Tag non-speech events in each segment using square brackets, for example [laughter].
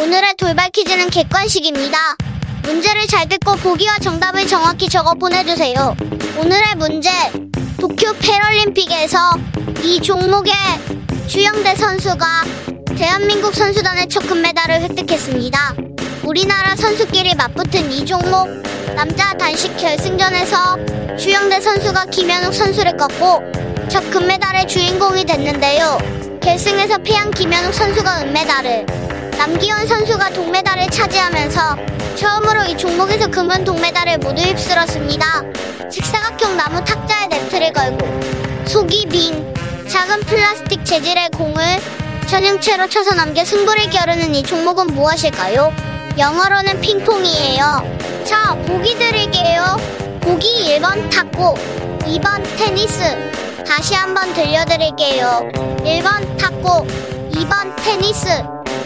오늘의 돌발 퀴즈는 객관식입니다. 문제를 잘 듣고 보기와 정답을 정확히 적어 보내주세요. 오늘의 문제. 도쿄 패럴림픽에서 이 종목의 주영대 선수가 대한민국 선수단의 첫 금메달을 획득했습니다. 우리나라 선수끼리 맞붙은 이 종목 남자 단식 결승전에서 주영대 선수가 김현욱 선수를 꺾고 첫 금메달의 주인공이 됐는데요. 결승에서 패한 김현욱 선수가 은메달을, 남기현 선수가 동메달을 차지하면서 처음으로 이 종목에서 금은 동메달을 모두 휩쓸었습니다. 식사각형 나무 탁자에 네트를 걸고 속이 빈 작은 플라스틱 재질의 공을 전형체로 쳐서 남겨 승부를 겨루는 이 종목은 무엇일까요? 영어로는 핑퐁이에요. 자, 보기 드릴게요. 보기 1번 탁구, 2번 테니스. 다시 한번 들려드릴게요. 1번 탁구, 2번 테니스.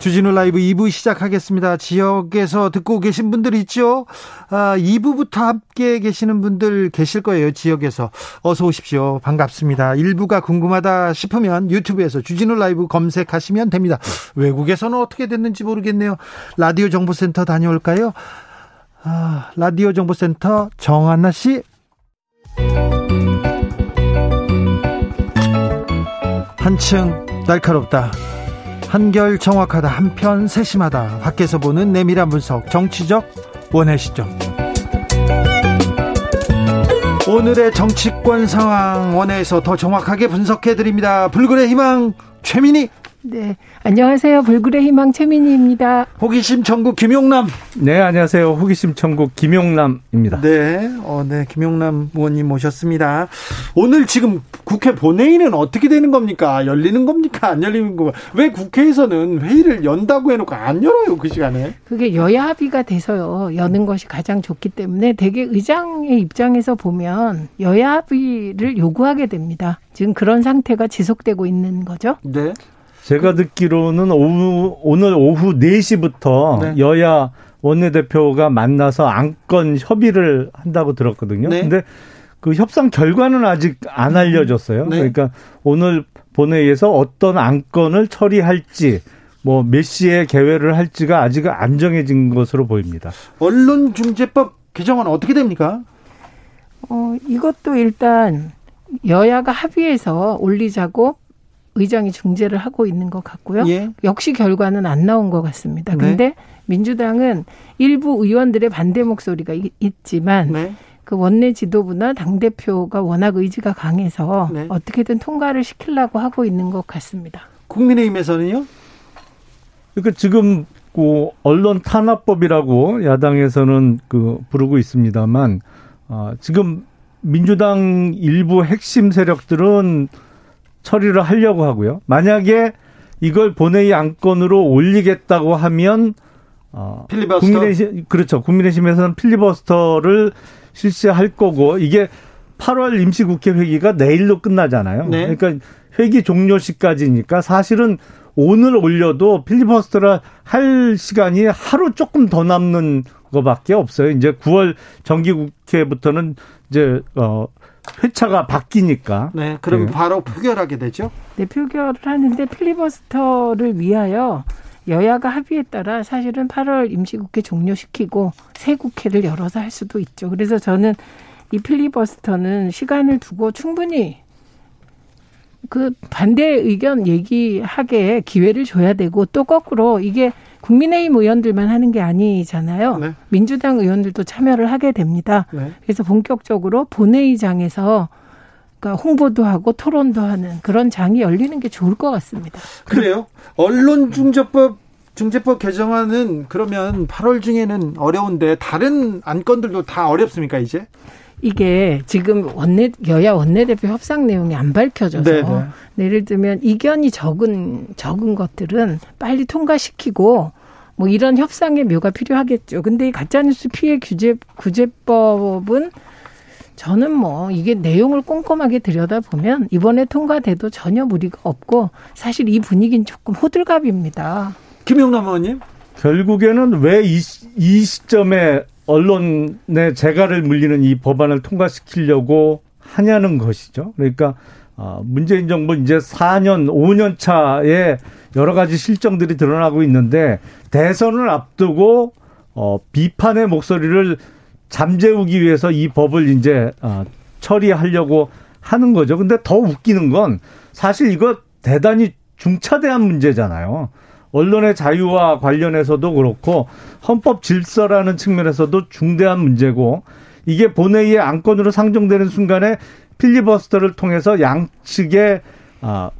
주진우 라이브 2부 시작하겠습니다. 지역에서 듣고 계신 분들 있죠? 아, 2부부터 함께 계시는 분들 계실 거예요. 지역에서. 어서 오십시오. 반갑습니다. 1부가 궁금하다 싶으면 유튜브에서 주진우 라이브 검색하시면 됩니다. 외국에서는 어떻게 됐는지 모르겠네요. 라디오 정보센터 다녀올까요? 아, 라디오 정보센터 정한나 씨. 한층 날카롭다. 한결 정확하다 한편 세심하다. 밖에서 보는 내밀한 분석 정치적 원의 시점. 오늘의 정치권 상황 원회에서 더 정확하게 분석해 드립니다. 불굴의 희망 최민희 네. 안녕하세요. 불굴의 희망 최민희입니다. 호기심 천국 김용남. 네, 안녕하세요. 호기심 천국 김용남입니다. 네. 어, 네. 김용남 의원님 모셨습니다. 오늘 지금 국회 본회의는 어떻게 되는 겁니까? 열리는 겁니까? 안 열리는 겁니까? 왜 국회에서는 회의를 연다고 해놓고 안 열어요, 그 시간에? 그게 여야 합의가 돼서요. 여는 것이 가장 좋기 때문에 대개 의장의 입장에서 보면 여야 합의를 요구하게 됩니다. 지금 그런 상태가 지속되고 있는 거죠. 네. 제가 듣기로는 오후, 오늘 오후 4시부터 네. 여야 원내대표가 만나서 안건 협의를 한다고 들었거든요. 네. 근데 그 협상 결과는 아직 안 알려졌어요. 네. 그러니까 오늘 본회의에서 어떤 안건을 처리할지 뭐 몇 시에 개회를 할지가 아직 안 정해진 것으로 보입니다. 언론중재법 개정은 어떻게 됩니까? 어, 이것도 일단 여야가 합의해서 올리자고 의장이 중재를 하고 있는 것 같고요. 예. 역시 결과는 안 나온 것 같습니다. 네. 근데 네. 민주당은 일부 의원들의 반대 목소리가 있지만 네. 그 원내 지도부나 당 대표가 워낙 의지가 강해서 네. 어떻게든 통과를 시키려고 하고 있는 것 같습니다. 국민의힘에서는요? 그러니까 지금 그 언론 탄압법이라고 야당에서는 그 부르고 있습니다만 어, 지금 민주당 일부 핵심 세력들은 처리를 하려고 하고요. 만약에 이걸 본회의 안건으로 올리겠다고 하면 어 필리버스터 국민의힘 그렇죠. 국민의힘에서는 필리버스터를 실시할 거고 이게 8월 임시국회 회기가 내일로 끝나잖아요. 네. 그러니까 회기 종료 시까지니까 사실은 오늘 올려도 필리버스터를 할 시간이 하루 조금 더 남는 거밖에 없어요. 이제 9월 정기국회부터는 이제 어 회차가 바뀌니까. 네, 그럼 네. 바로 표결하게 되죠? 네, 표결을 하는데 필리버스터를 위하여 여야가 합의에 따라 사실은 8월 임시국회 종료시키고 새 국회를 열어서 할 수도 있죠. 그래서 저는 이 필리버스터는 시간을 두고 충분히 그 반대 의견 얘기하게 기회를 줘야 되고 또 거꾸로 이게 국민의힘 의원들만 하는 게 아니잖아요. 네. 민주당 의원들도 참여를 하게 됩니다. 네. 그래서 본격적으로 본회의장에서 그러니까 홍보도 하고 토론도 하는 그런 장이 열리는 게 좋을 것 같습니다. 그래요? 언론중재법 중재법 개정안은 그러면 8월 중에는 어려운데 다른 안건들도 다 어렵습니까 이제? 이게 지금 원내 여야 원내대표 협상 내용이 안 밝혀져서 네네. 네. 예를 들면 이견이 적은 적은 것들은 빨리 통과시키고 뭐 이런 협상의 묘가 필요하겠죠. 근데 이 가짜뉴스 피해 규제 구제법은 저는 뭐 이게 내용을 꼼꼼하게 들여다보면 이번에 통과돼도 전혀 무리가 없고 사실 이 분위기는 조금 호들갑입니다. 김영남 의원님. 결국에는 왜 이 이 시점에 언론의 재갈을 물리는 이 법안을 통과시키려고 하냐는 것이죠. 그러니까 어, 문재인 정부 이제 4년, 5년 차에 여러 가지 실정들이 드러나고 있는데 대선을 앞두고 어, 비판의 목소리를 잠재우기 위해서 이 법을 이제 어, 처리하려고 하는 거죠. 근데 더 웃기는 건 사실 이거 대단히 중차대한 문제잖아요. 언론의 자유와 관련해서도 그렇고 헌법 질서라는 측면에서도 중대한 문제고 이게 본회의의 안건으로 상정되는 순간에 필리버스터를 통해서 양측의 아,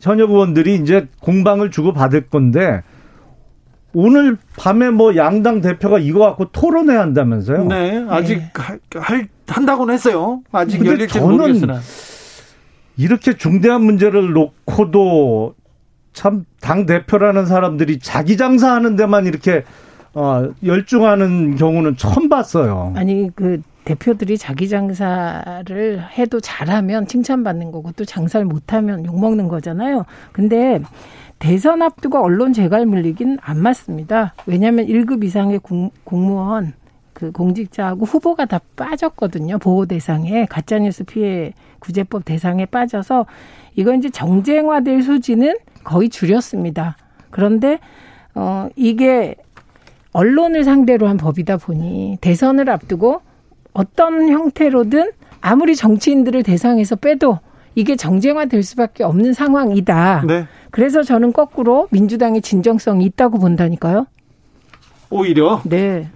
현역 의원들이 이제 공방을 주고 받을 건데 오늘 밤에 뭐 양당 대표가 이거 갖고 토론해야 한다면서요? 네, 아직 네. 할, 한다고는 했어요. 아직 열릴지 모르겠으나. 이렇게 중대한 문제를 놓고도 참 당 대표라는 사람들이 자기 장사하는 데만 이렇게 어, 열중하는 경우는 처음 봤어요. 아니 그 대표들이 자기 장사를 해도 잘하면 칭찬받는 거고 또 장사를 못하면 욕먹는 거잖아요. 근데 대선 앞두고 언론 재갈 물리긴 안 맞습니다. 왜냐하면 1급 이상의 공, 공무원 그 공직자하고 후보가 다 빠졌거든요. 보호 대상에 가짜뉴스 피해 구제법 대상에 빠져서 이건 이제 정쟁화될 소지는 거의 줄였습니다. 그런데 어 이게 언론을 상대로 한 법이다 보니 대선을 앞두고 어떤 형태로든 아무리 정치인들을 대상에서 빼도 이게 정쟁화 될 수밖에 없는 상황이다. 네. 그래서 저는 거꾸로 민주당의 진정성이 있다고 본다니까요. 오히려? 네.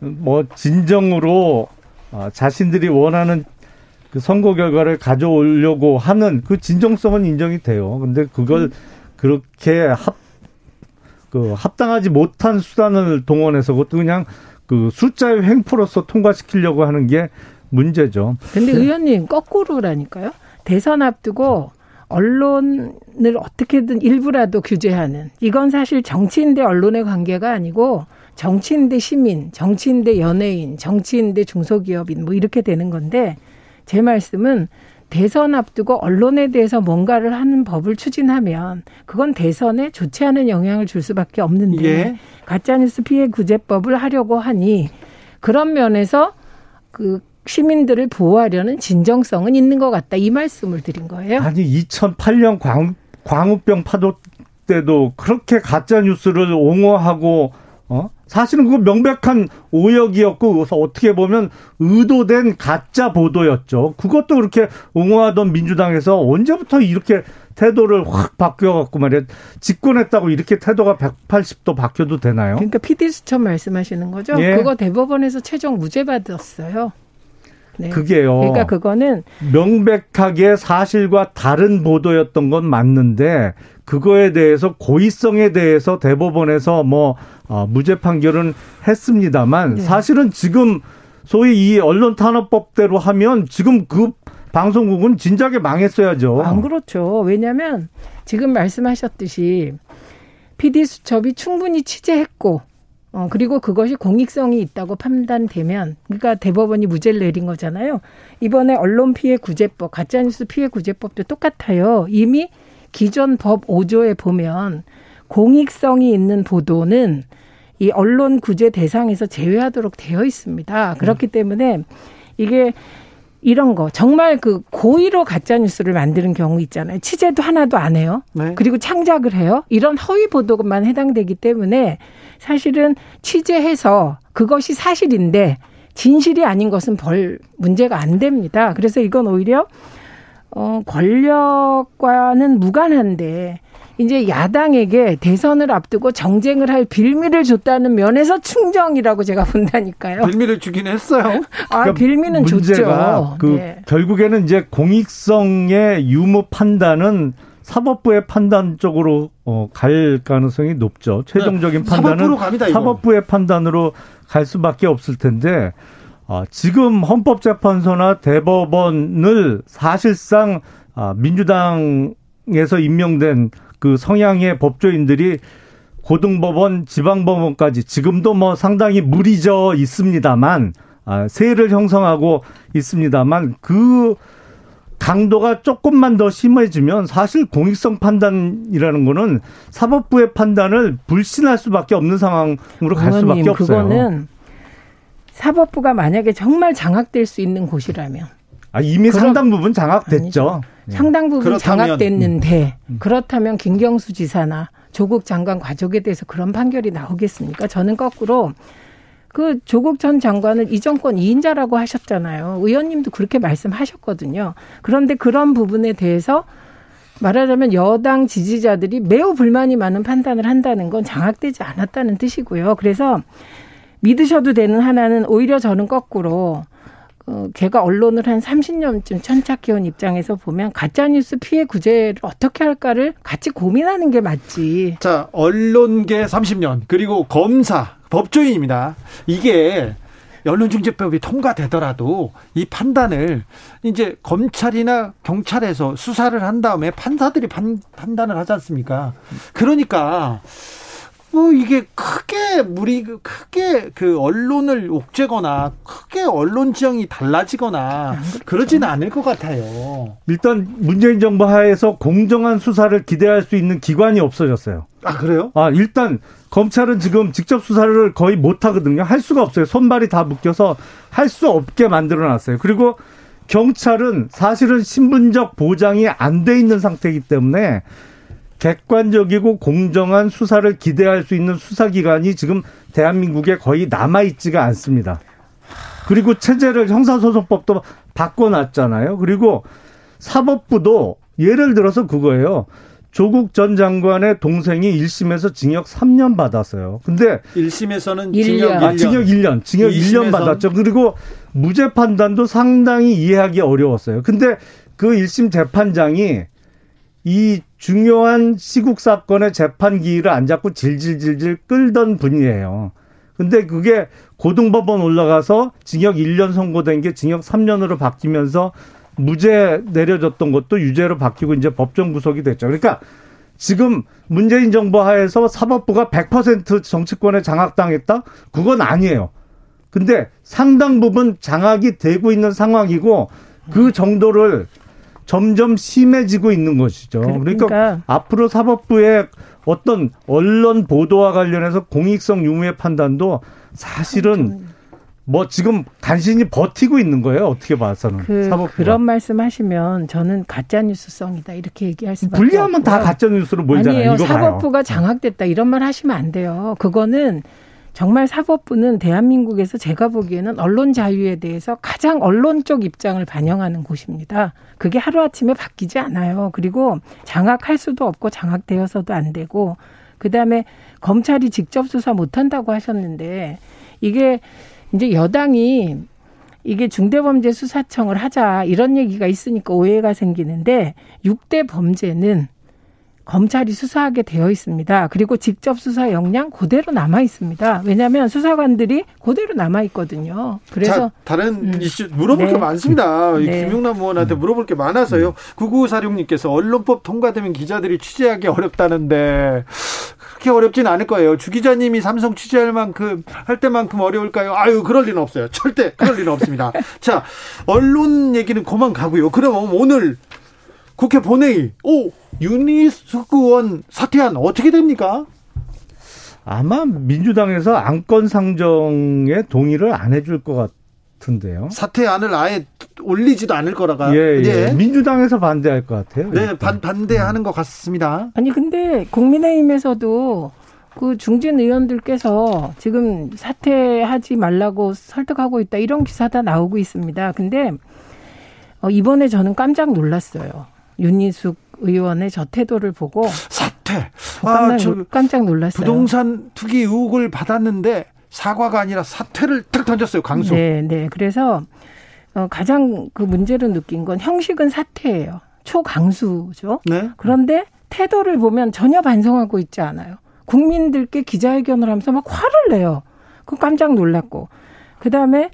뭐 진정으로 아, 자신들이 원하는 그 선거 결과를 가져오려고 하는 그 진정성은 인정이 돼요. 근데 그걸 그렇게 합, 그 합당하지 못한 수단을 동원해서 그것도 그냥 그 숫자의 횡포로서 통과시키려고 하는 게 문제죠. 근데 네. 의원님 거꾸로라니까요. 대선 앞두고 언론을 어떻게든 일부라도 규제하는 이건 사실 정치인 대 언론의 관계가 아니고 정치인 대 시민, 정치인 대 연예인, 정치인 대 중소기업인 뭐 이렇게 되는 건데 제 말씀은 대선 앞두고 언론에 대해서 뭔가를 하는 법을 추진하면 그건 대선에 좋지 않은 영향을 줄 수밖에 없는데 예. 가짜뉴스 피해 구제법을 하려고 하니 그런 면에서 그 시민들을 보호하려는 진정성은 있는 것 같다 이 말씀을 드린 거예요. 아니 2008년 광, 광우병 파도 때도 그렇게 가짜 뉴스를 옹호하고 어 사실은 그거 명백한 오역이었고 그래서 어떻게 보면 의도된 가짜 보도였죠. 그것도 그렇게 옹호하던 민주당에서 언제부터 이렇게 태도를 확 바뀌어갖고 말이야 집권했다고 이렇게 태도가 180도 바뀌어도 되나요? 그러니까 PD 수첩 말씀하시는 거죠? 예. 그거 대법원에서 최종 무죄 받았어요. 네. 그게요. 그러니까 그거는 명백하게 사실과 다른 보도였던 건 맞는데 그거에 대해서 고의성에 대해서 대법원에서 뭐 어, 무죄 판결은 했습니다만 네. 사실은 지금 소위 이 언론 탄압법대로 하면 지금 그 방송국은 진작에 망했어야죠. 안 그렇죠. 왜냐하면 지금 말씀하셨듯이 PD 수첩이 충분히 취재했고 어, 그리고 그것이 공익성이 있다고 판단되면, 그러니까 대법원이 무죄를 내린 거잖아요. 이번에 언론 피해 구제법, 가짜뉴스 피해 구제법도 똑같아요. 이미 기존 법 5조에 보면 공익성이 있는 보도는 이 언론 구제 대상에서 제외하도록 되어 있습니다. 그렇기 때문에 이게 이런 거 정말 그 고의로 가짜 뉴스를 만드는 경우 있잖아요. 취재도 하나도 안 해요. 네. 그리고 창작을 해요. 이런 허위 보도만 해당되기 때문에 사실은 취재해서 그것이 사실인데 진실이 아닌 것은 벌 문제가 안 됩니다. 그래서 이건 오히려 어 권력과는 무관한데 이제 야당에게 대선을 앞두고 정쟁을 할 빌미를 줬다는 면에서 충정이라고 제가 본다니까요. 빌미를 주긴 했어요. 아, 그러니까 빌미는 줬죠. 그 네. 결국에는 이제 공익성의 유무 판단은 사법부의 판단 쪽으로 어, 갈 가능성이 높죠. 최종적인 네. 판단은 갑니다, 사법부의 판단으로 갈 수밖에 없을 텐데 어, 지금 헌법재판소나 대법원을 사실상 아, 민주당에서 임명된 그 성향의 법조인들이 고등법원, 지방법원까지 지금도 뭐 상당히 무리져 있습니다만 아, 세를 형성하고 있습니다만 그 강도가 조금만 더 심해지면 사실 공익성 판단이라는 거는 사법부의 판단을 불신할 수밖에 없는 상황으로 갈 수밖에 없어요. 그거는 사법부가 만약에 정말 장악될 수 있는 곳이라면 아, 이미 상당 부분 장악됐죠. 아니죠. 상당 부분 그렇다면, 장악됐는데 음. 그렇다면 김경수 지사나 조국 장관 가족에 대해서 그런 판결이 나오겠습니까? 저는 거꾸로 그 조국 전 장관을 이 정권 2인자라고 하셨잖아요. 의원님도 그렇게 말씀하셨거든요. 그런데 그런 부분에 대해서 말하자면 여당 지지자들이 매우 불만이 많은 판단을 한다는 건 장악되지 않았다는 뜻이고요. 그래서 믿으셔도 되는 하나는 오히려 저는 거꾸로 어, 걔가 언론을 한 30년쯤 천착해온 입장에서 보면 가짜뉴스 피해 구제를 어떻게 할까를 같이 고민하는 게 맞지. 자, 언론계 30년, 그리고 검사, 법조인입니다. 이게 언론중재법이 통과되더라도 이 판단을 이제 검찰이나 경찰에서 수사를 한 다음에 판사들이 판, 판단을 하지 않습니까? 그러니까 뭐 이게 크게 무리 크게 그 언론을 옥죄거나 크게 언론 지형이 달라지거나 그렇죠. 그러지는 않을 것 같아요. 일단 문재인 정부 하에서 공정한 수사를 기대할 수 있는 기관이 없어졌어요. 아 그래요? 아 일단 검찰은 지금 직접 수사를 거의 못 하거든요. 할 수가 없어요. 손발이 다 묶여서 할 수 없게 만들어 놨어요. 그리고 경찰은 사실은 신분적 보장이 안 돼 있는 상태이기 때문에 객관적이고 공정한 수사를 기대할 수 있는 수사기관이 지금 대한민국에 거의 남아있지가 않습니다. 그리고 체제를 형사소송법도 바꿔놨잖아요. 그리고 사법부도 예를 들어서 그거예요. 조국 전 장관의 동생이 1심에서 징역 3년 받았어요. 근데 1심에서는 징역 1년. 아, 징역 1년. 징역 1년 받았죠. 그리고 무죄 판단도 상당히 이해하기 어려웠어요. 근데 그 1심 재판장이 이 중요한 시국 사건의 재판 기일을 안 잡고 질질질질 끌던 분이에요. 근데 그게 고등법원 올라가서 징역 1년 선고된 게 징역 3년으로 바뀌면서 무죄 내려졌던 것도 유죄로 바뀌고 이제 법정 구속이 됐죠. 그러니까 지금 문재인 정부 하에서 사법부가 100% 정치권에 장악당했다? 그건 아니에요. 근데 상당 부분 장악이 되고 있는 상황이고 그 정도를 점점 심해지고 있는 것이죠. 그러니까, 그러니까 앞으로 사법부의 어떤 언론 보도와 관련해서 공익성 유무의 판단도 사실은 뭐 지금 간신히 버티고 있는 거예요. 어떻게 봐서는 그, 사법부가. 그런 말씀하시면 저는 가짜 뉴스성이다 이렇게 얘기할 수밖에 분리하면 다 가짜 뉴스로 몰잖아요. 아니에요. 사법부가 장악됐다 이런 말 하시면 안 돼요. 그거는 정말 사법부는 대한민국에서 제가 보기에는 언론 자유에 대해서 가장 언론적 입장을 반영하는 곳입니다. 그게 하루아침에 바뀌지 않아요. 그리고 장악할 수도 없고 장악되어서도 안 되고 그 다음에 검찰이 직접 수사 못 한다고 하셨는데 이게 이제 여당이 이게 중대범죄 수사청을 하자 이런 얘기가 있으니까 오해가 생기는데 6대 범죄는 검찰이 수사하게 되어 있습니다. 그리고 직접 수사 역량 그대로 남아 있습니다. 왜냐하면 수사관들이 그대로 남아 있거든요. 그래서 자, 다른 음. 이슈 물어볼 네. 게 많습니다. 네. 김용남 의원한테 물어볼 게 많아서요. 구구사령님께서 언론법 통과되면 기자들이 취재하기 어렵다는데 그렇게 어렵진 않을 거예요. 주 기자님이 삼성 취재할 만큼 할 때만큼 어려울까요? 아유 그럴 리는 없어요. 절대 그럴 리는 없습니다. [laughs] 자 언론 얘기는 그만 가고요. 그럼 오늘 국회 본회의 오 윤희숙 의원 사퇴안 어떻게 됩니까? 아마 민주당에서 안건 상정에 동의를 안 해줄 것 같은데요. 사퇴안을 아예 올리지도 않을 거라가. 예, 예. 네. 민주당에서 반대할 것 같아요. 네, 반, 반대하는 것 같습니다. 아니 근데 국민의힘에서도 그 중진 의원들께서 지금 사퇴하지 말라고 설득하고 있다 이런 기사 다 나오고 있습니다. 근데 어, 이번에 저는 깜짝 놀랐어요. 윤희숙 의원의 저 태도를 보고 사퇴. 아, 깜짝 놀랐어요. 부동산 투기 의혹을 받았는데 사과가 아니라 사퇴를 탁 던졌어요. 강수. 네, 네. 그래서 어, 가장 그 문제로 느낀 건 형식은 사퇴예요. 초강수죠. 네. 그런데 태도를 보면 전혀 반성하고 있지 않아요. 국민들께 기자회견을 하면서 막 화를 내요. 그 깜짝 놀랐고. 그 다음에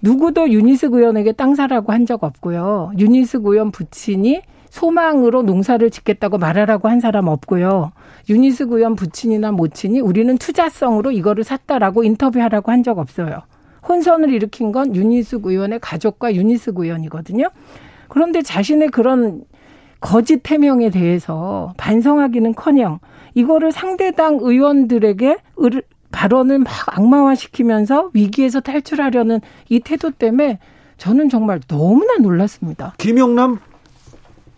누구도 윤희숙 의원에게 땅 사라고 한 적 없고요. 윤희숙 의원 부친이 소망으로 농사를 짓겠다고 말하라고 한 사람 없고요. 윤희숙 의원 부친이나 모친이 우리는 투자성으로 이거를 샀다라고 인터뷰하라고 한 적 없어요. 혼선을 일으킨 건 윤희숙 의원의 가족과 윤희숙 의원이거든요. 그런데 자신의 그런 거짓 해명에 대해서 반성하기는커녕 이거를 상대당 의원들에게 발언을 막 악마화시키면서 위기에서 탈출하려는 이 태도 때문에 저는 정말 너무나 놀랐습니다. 김용남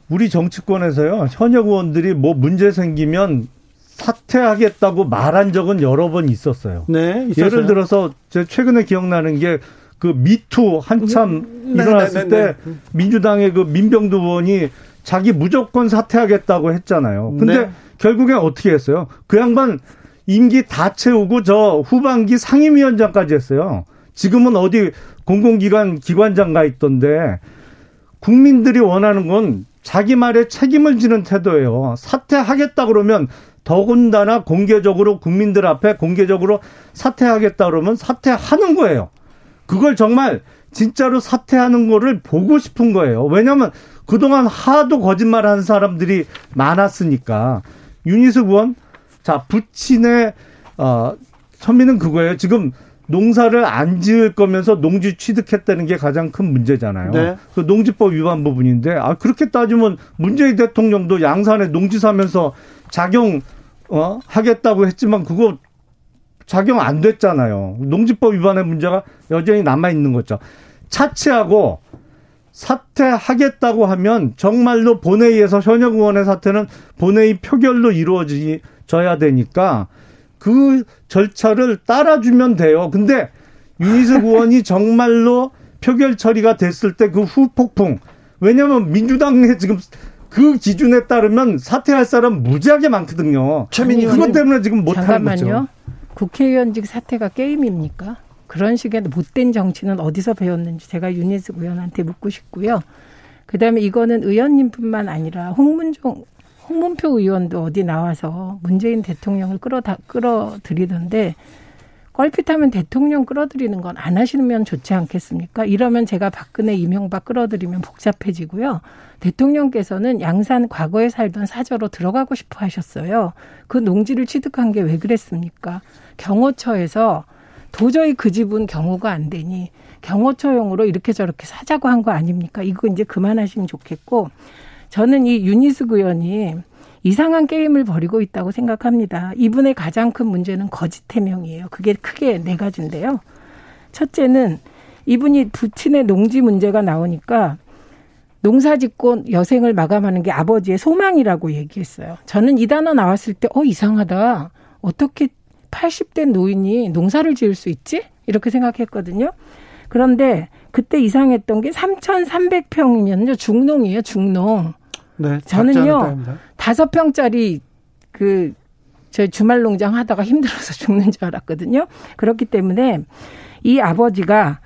우리 정치권에서요 현역 의원들이 뭐 문제 생기면 사퇴하겠다고 말한 적은 여러 번 있었어요. 네, 있었어요. 예를 들어서 제 최근에 기억나는 게 그 미투 한참 네, 일어났을 네, 네, 때 네. 민주당의 그 민병두 의원이 자기 무조건 사퇴하겠다고 했잖아요. 근데 네. 결국엔 어떻게 했어요? 그 양반 임기 다 채우고 저 후반기 상임위원장까지 했어요. 지금은 어디 공공기관 기관장 가 있던데 국민들이 원하는 건 자기 말에 책임을 지는 태도예요. 사퇴하겠다 그러면 더군다나 공개적으로 국민들 앞에 공개적으로 사퇴하겠다 그러면 사퇴하는 거예요. 그걸 정말 진짜로 사퇴하는 거를 보고 싶은 거예요. 왜냐하면 그동안 하도 거짓말 하는 사람들이 많았으니까. 윤희숙 의원, 자, 부친의, 어, 선미는 그거예요. 지금 농사를 안 지을 거면서 농지 취득했다는 게 가장 큰 문제잖아요. 네. 그 농지법 위반 부분인데, 아, 그렇게 따지면 문재인 대통령도 양산에 농지 사면서 작용, 어, 하겠다고 했지만 그거 작용 안 됐잖아요. 농지법 위반의 문제가 여전히 남아 있는 거죠. 차치하고 사퇴하겠다고 하면 정말로 본회의에서 현역 의원의 사퇴는 본회의 표결로 이루어져야 되니까 그 절차를 따라주면 돼요. 근데 윤희석 [laughs] 의원이 정말로 표결 처리가 됐을 때 그 후폭풍 왜냐하면 민주당에 지금 그 기준에 따르면 사퇴할 사람 무지하게 많거든요. 최민희 그것 때문에 지금 못하는 거죠. 국회의원직 사퇴가 게임입니까? 그런 식의 못된 정치는 어디서 배웠는지 제가 윤희숙 의원한테 묻고 싶고요. 그다음에 이거는 의원님뿐만 아니라 홍문종 홍문표 의원도 어디 나와서 문재인 대통령을 끌어다 끌어들이던데 껄핏하면 대통령 끌어들이는 건 안 하시면 좋지 않겠습니까? 이러면 제가 박근혜 이명박 끌어들이면 복잡해지고요. 대통령께서는 양산 과거에 살던 사저로 들어가고 싶어 하셨어요. 그 농지를 취득한 게 왜 그랬습니까? 경호처에서 도저히 그 집은 경호가 안 되니 경호처용으로 이렇게 저렇게 사자고 한 거 아닙니까? 이거 이제 그만하시면 좋겠고 저는 이 유니스 의원이 이상한 게임을 벌이고 있다고 생각합니다. 이분의 가장 큰 문제는 거짓 해명이에요. 그게 크게 네 가지인데요. 첫째는 이분이 부친의 농지 문제가 나오니까 농사 짓고 여생을 마감하는 게 아버지의 소망이라고 얘기했어요. 저는 이 단어 나왔을 때, 어, 이상하다. 어떻게 80대 노인이 농사를 지을 수 있지? 이렇게 생각했거든요. 그런데 그때 이상했던 게 3,300평이면요. 중농이에요, 중농. 네. 저는요. 다섯 평짜리 그, 저 주말 농장 하다가 힘들어서 [laughs] 죽는 줄 알았거든요. 그렇기 때문에 이 아버지가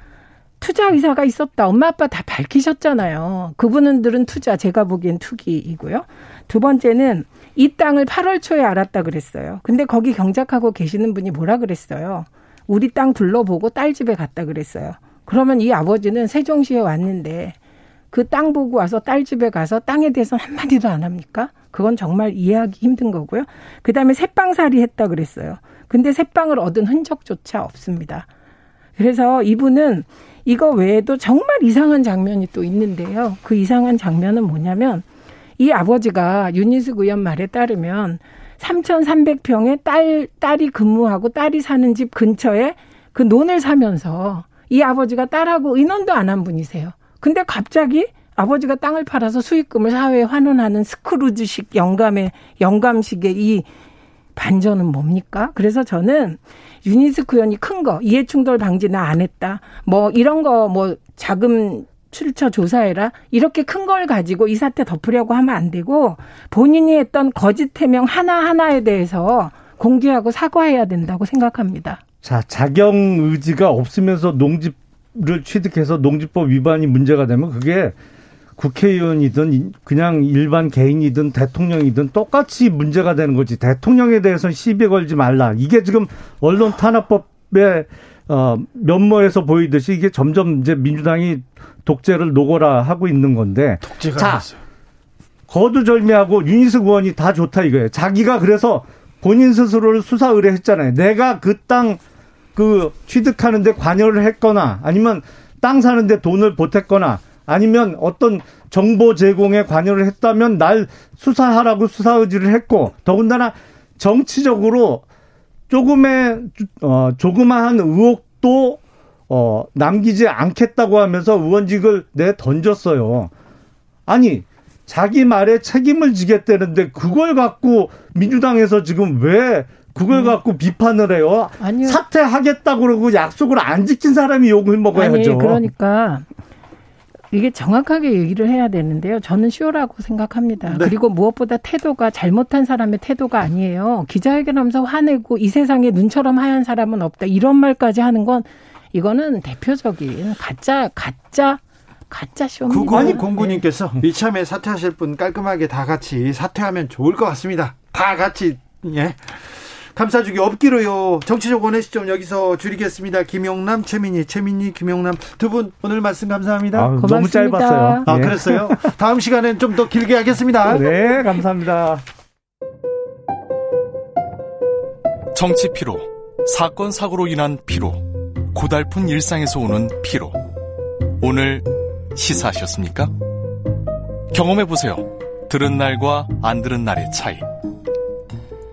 투자 의사가 있었다. 엄마 아빠 다 밝히셨잖아요. 그분들은 투자, 제가 보기엔 투기이고요. 두 번째는 이 땅을 8월 초에 알았다 그랬어요. 근데 거기 경작하고 계시는 분이 뭐라 그랬어요? 우리 땅 둘러보고 딸 집에 갔다 그랬어요. 그러면 이 아버지는 세종시에 왔는데 그 땅 보고 와서 딸 집에 가서 땅에 대해서 한마디도 안 합니까? 그건 정말 이해하기 힘든 거고요. 그 다음에 새빵살이 했다 그랬어요. 근데 새빵을 얻은 흔적조차 없습니다. 그래서 이분은 이거 외에도 정말 이상한 장면이 또 있는데요. 그 이상한 장면은 뭐냐면 이 아버지가 윤희숙 의원 말에 따르면 3,300평에 딸, 딸이 근무하고 딸이 사는 집 근처에 그 논을 사면서 이 아버지가 딸하고 의논도 안 한 분이세요. 근데 갑자기 아버지가 땅을 팔아서 수익금을 사회에 환원하는 스크루즈식 영감의 영감식의 이 반전은 뭡니까? 그래서 저는 유니스크 의원이 큰 거, 이해충돌 방지 나 안 했다. 뭐 이런 거 뭐 자금 출처 조사해라. 이렇게 큰 걸 가지고 이 사태 덮으려고 하면 안 되고 본인이 했던 거짓 해명 하나하나에 대해서 공개하고 사과해야 된다고 생각합니다. 자, 자경 의지가 없으면서 농지 를 취득해서 농지법 위반이 문제가 되면 그게 국회의원이든 그냥 일반 개인이든 대통령이든 똑같이 문제가 되는 거지. 대통령에 대해서는 시비 걸지 말라. 이게 지금 언론 탄압법의 어, 면모에서 보이듯이 이게 점점 이제 민주당이 독재를 녹어라 하고 있는 건데. 독재가 자, 됐어요. 거두절미하고 윤희숙 의원이 다 좋다 이거예요. 자기가 그래서 본인 스스로를 수사 의뢰했잖아요. 내가 그 땅 그그 취득하는데 관여를 했거나 아니면 땅 사는데 돈을 보탰거나 아니면 어떤 정보 제공에 관여를 했다면 날 수사하라고 수사 의지를 했고 더군다나 정치적으로 조금의 어 조그마한 의혹도 어 남기지 않겠다고 하면서 의원직을 내 던졌어요. 아니 자기 말에 책임을 지겠다는데 그걸 갖고 민주당에서 지금 왜 그걸 음. 갖고 비판을 해요? 아니요. 사퇴하겠다고 그러고 약속을 안 지킨 사람이 욕을 먹어야죠. 아니, 그러니까 이게 정확하게 얘기를 해야 되는데요. 저는 쇼라고 생각합니다. 네. 그리고 무엇보다 태도가 잘못한 사람의 태도가 아니에요. 기자회견하면서 화내고 이 세상에 눈처럼 하얀 사람은 없다. 이런 말까지 하는 건 이거는 대표적인 가짜 가짜 가짜 쇼입니다. 구건이 공구님께서 네. 이참에 사퇴하실 분 깔끔하게 다 같이 사퇴하면 좋을 것 같습니다. 다 같이 예. 감사주기 없기로요. 정치적 원의 시점 여기서 줄이겠습니다. 김용남, 최민희, 최민희, 김용남 두 분 오늘 말씀 감사합니다. 아, 너무 짧았어요. 아, 네. 그랬어요? [laughs] 다음 시간엔 좀 더 길게 하겠습니다. 네, 감사합니다. 정치 피로, 사건 사고로 인한 피로, 고달픈 일상에서 오는 피로. 오늘 시사하셨습니까? 경험해 보세요. 들은 날과 안 들은 날의 차이.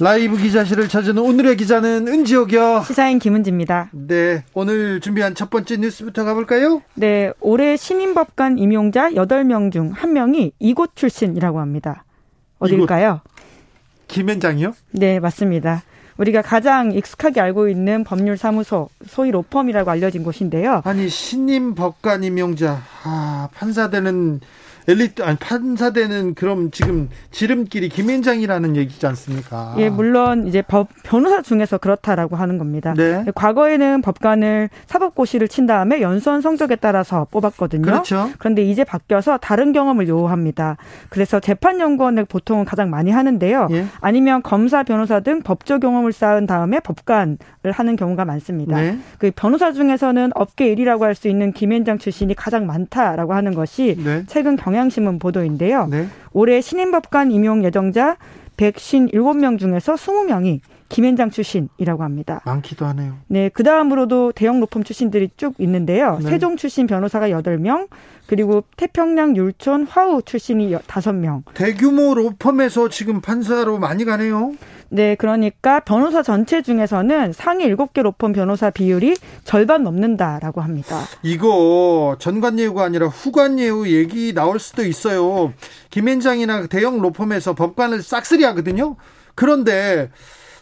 라이브 기자실을 찾은 오늘의 기자는 은지옥이요. 시사인 김은지입니다. 네, 오늘 준비한 첫 번째 뉴스부터 가볼까요? 네, 올해 신임법관 임용자 8명 중 1명이 이곳 출신이라고 합니다. 어딜까요? 김현장이요? 네, 맞습니다. 우리가 가장 익숙하게 알고 있는 법률사무소, 소위 로펌이라고 알려진 곳인데요. 아니, 신임 법관 임용자, 아, 판사되는 엘리트 아니 판사되는 그럼 지금 지름길이 김현장이라는 얘기지 않습니까? 예, 물론 이제 법 변호사 중에서 그렇다라고 하는 겁니다. 네. 과거에는 법관을 사법고시를 친 다음에 연수원 성적에 따라서 뽑았거든요. 그렇죠. 그런데 이제 바뀌어서 다른 경험을 요구합니다. 그래서 재판연구원을 보통은 가장 많이 하는데요. 예. 아니면 검사, 변호사 등 법조 경험을 쌓은 다음에 법관을 하는 경우가 많습니다. 네. 그 변호사 중에서는 업계 1위라고 할 수 있는 김현장 출신이 가장 많다라고 하는 것이 네. 최근 경향 경향신문 보도인데요. 네. 올해 신임법관 임용 예정자 157명 중에서 20명이 김현장 출신이라고 합니다. 많기도 하네요. 네, 그 다음으로도 대형 로펌 출신들이 쭉 있는데요. 네. 세종 출신 변호사가 8명, 그리고 태평양 율촌 화우 출신이 5명. 대규모 로펌에서 지금 판사로 많이 가네요. 네, 그러니까 변호사 전체 중에서는 상위 7개 로펌 변호사 비율이 절반 넘는다라고 합니다. 이거 전관 예우가 아니라 후관 예우 얘기 나올 수도 있어요. 김현장이나 대형 로펌에서 법관을 싹쓸이 하거든요. 그런데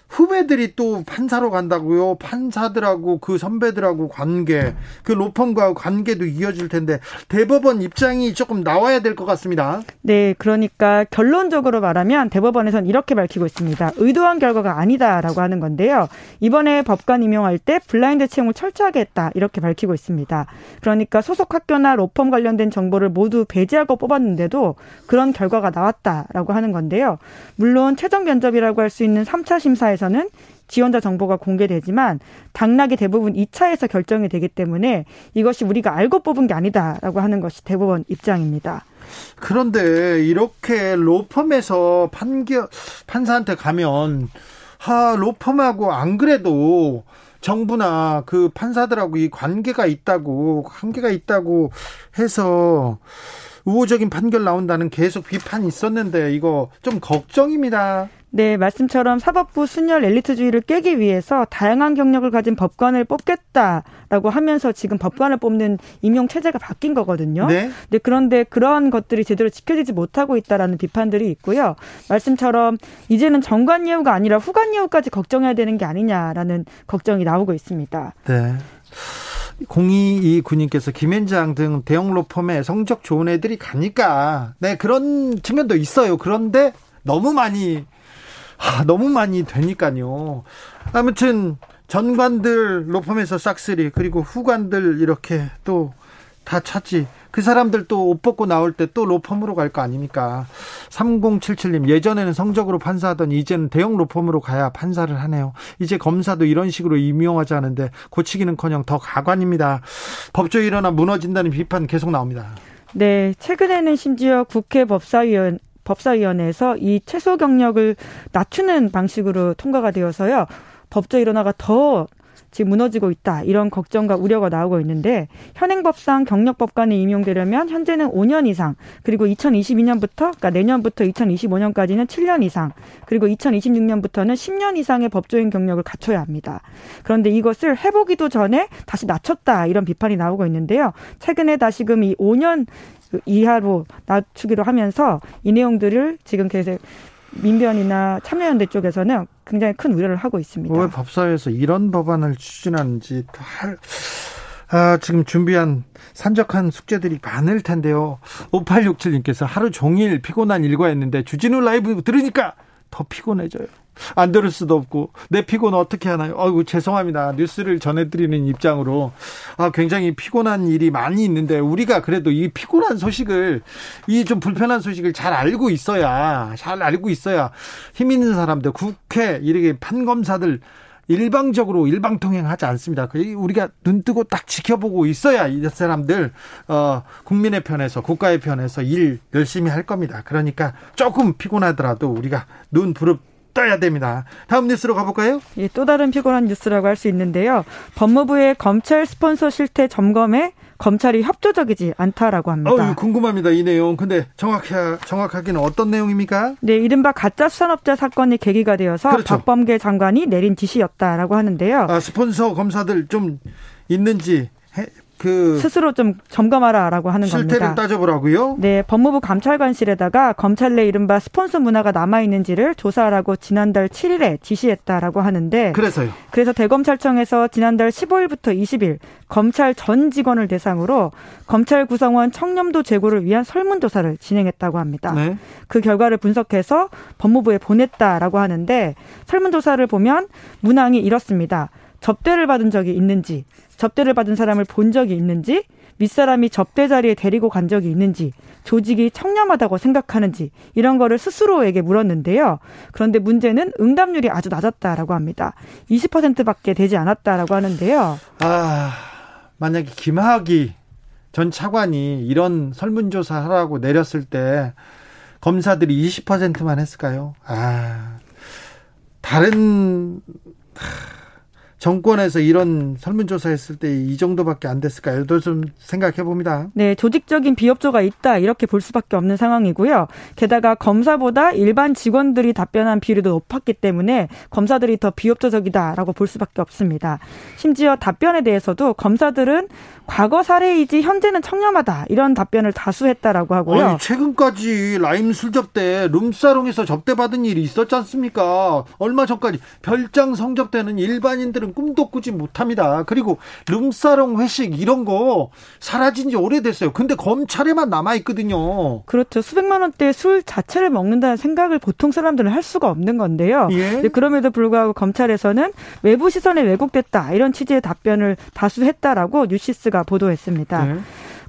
후배들이 또 판사로 간다고요. 판사들하고 그 선배들하고 관계, 그 로펌과 관계도 이어질 텐데 대법원 입장이 조금 나와야 될 것 같습니다. 네, 그러니까 결론적으로 말하면 대법원에선 이렇게 밝히고 있습니다. 의도한 결과가 아니다라고 하는 건데요. 이번에 법관 임용할 때 블라인드 채용을 철저하게 했다 이렇게 밝히고 있습니다. 그러니까 소속 학교나 로펌 관련된 정보를 모두 배제하고 뽑았는데도 그런 결과가 나왔다라고 하는 건데요. 물론 최종 면접이라고 할 수 있는 3차 심사에 에서는 지원자 정보가 공개되지만 당락이 대부분 2차에서 결정이 되기 때문에 이것이 우리가 알고 뽑은 게 아니다라고 하는 것이 대법원 입장입니다. 그런데 이렇게 로펌에서 판결 판사한테 가면 하 로펌하고 안 그래도 정부나 그 판사들하고 이 관계가 있다고 관계가 있다고 해서 우호적인 판결 나온다는 계속 비판이 있었는데 이거 좀 걱정입니다. 네, 말씀처럼 사법부 순혈 엘리트주의를 깨기 위해서 다양한 경력을 가진 법관을 뽑겠다라고 하면서 지금 법관을 뽑는 임용 체제가 바뀐 거거든요. 네. 네, 그런데 그러한 것들이 제대로 지켜지지 못하고 있다라는 비판들이 있고요. 말씀처럼 이제는 정관 예우가 아니라 후관 예우까지 걱정해야 되는 게 아니냐라는 걱정이 나오고 있습니다. 네. 0229님께서 김현장 등 대형 로펌에 성적 좋은 애들이 가니까 네 그런 측면도 있어요. 그런데 너무 많이 아, 너무 많이 되니까요. 아무튼 전관들 로펌에서 싹쓸이 그리고 후관들 이렇게 또 다 찾지. 그 사람들 또 옷 벗고 나올 때 또 로펌으로 갈 거 아닙니까? 3077님, 예전에는 성적으로 판사하던 이제는 대형 로펌으로 가야 판사를 하네요. 이제 검사도 이런 식으로 임용하지 않은데 고치기는 커녕 더 가관입니다. 법조 일어나 무너진다는 비판 계속 나옵니다. 네, 최근에는 심지어 국회 법사위원 법사위원회에서 이 최소 경력을 낮추는 방식으로 통과가 되어서요. 법조 일원화가 더 지금 무너지고 있다. 이런 걱정과 우려가 나오고 있는데 현행법상 경력법관에 임용되려면 현재는 5년 이상, 그리고 2022년부터 그러니까 내년부터 2025년까지는 7년 이상, 그리고 2026년부터는 10년 이상의 법조인 경력을 갖춰야 합니다. 그런데 이것을 해보기도 전에 다시 낮췄다. 이런 비판이 나오고 있는데요. 최근에 다시금 이 5년 이하로 낮추기로 하면서 이 내용들을 지금 계속 민변이나 참여연대 쪽에서는 굉장히 큰 우려를 하고 있습니다. 왜 법사위에서 이런 법안을 추진하는지 할, 아, 지금 준비한 산적한 숙제들이 많을 텐데요. 5867님께서 하루 종일 피곤한 일과였는데 주진우 라이브 들으니까 더 피곤해져요. 안 들을 수도 없고 내 피곤 어떻게 하나요? 아이고 죄송합니다. 뉴스를 전해드리는 입장으로 아 굉장히 피곤한 일이 많이 있는데 우리가 그래도 이 피곤한 소식을 이 좀 불편한 소식을 잘 알고 있어야 잘 알고 있어야 힘 있는 사람들 국회 이렇게 판검사들 일방적으로 일방통행하지 않습니다. 그 우리가 눈 뜨고 딱 지켜보고 있어야 이 사람들 어 국민의 편에서 국가의 편에서 일 열심히 할 겁니다. 그러니까 조금 피곤하더라도 우리가 눈 부릅 떠야 됩니다. 다음 뉴스로 가볼까요? 예, 또 다른 피곤한 뉴스라고 할 수 있는데요. 법무부의 검찰 스폰서 실태 점검에 검찰이 협조적이지 않다라고 합니다. 어, 궁금합니다. 이 내용. 근데 정확히 정확하게는 어떤 내용입니까? 네, 이른바 가짜 수산업자 사건이 계기가 되어서 그렇죠. 박범계 장관이 내린 지시였다라고 하는데요. 아, 스폰서 검사들 좀 있는지 그 스스로 좀 점검하라라고 하는 실태를 겁니다. 실태를 따져보라고요? 네, 법무부 감찰관실에다가 검찰 내 이른바 스폰서 문화가 남아 있는지를 조사하라고 지난달 7일에 지시했다라고 하는데 그래서요. 그래서 대검찰청에서 지난달 15일부터 20일 검찰 전 직원을 대상으로 검찰 구성원 청렴도 제고를 위한 설문 조사를 진행했다고 합니다. 네. 그 결과를 분석해서 법무부에 보냈다라고 하는데 설문 조사를 보면 문항이 이렇습니다. 접대를 받은 적이 있는지, 접대를 받은 사람을 본 적이 있는지, 윗사람이 접대 자리에 데리고 간 적이 있는지, 조직이 청렴하다고 생각하는지, 이런 거를 스스로에게 물었는데요. 그런데 문제는 응답률이 아주 낮았다라고 합니다. 20%밖에 되지 않았다라고 하는데요. 아, 만약에 김학이 전 차관이 이런 설문조사 하라고 내렸을 때 검사들이 20%만 했을까요? 아, 다른, 정권에서 이런 설문조사 했을 때 이 정도밖에 안 됐을까요? 좀 생각해 봅니다. 네, 조직적인 비협조가 있다 이렇게 볼 수밖에 없는 상황이고요. 게다가 검사보다 일반 직원들이 답변한 비율이 높았기 때문에 검사들이 더 비협조적이다라고 볼 수밖에 없습니다. 심지어 답변에 대해서도 검사들은 과거 사례이지 현재는 청렴하다 이런 답변을 다수 했다라고 하고요. 아니, 최근까지 라임 술접대 룸살롱에서 접대받은 일이 있었지 않습니까? 얼마 전까지 별장 성접대는 일반인들은 꿈도 꾸지 못합니다. 그리고 룸살롱 회식 이런 거 사라진 지 오래됐어요. 근데 검찰에만 남아 있거든요. 그렇죠. 수백만 원대 술 자체를 먹는다는 생각을 보통 사람들은 할 수가 없는 건데요. 예? 그럼에도 불구하고 검찰에서는 외부 시선이 왜곡됐다 이런 취지의 답변을 다수 했다라고 뉴시스가 보도했습니다. 네.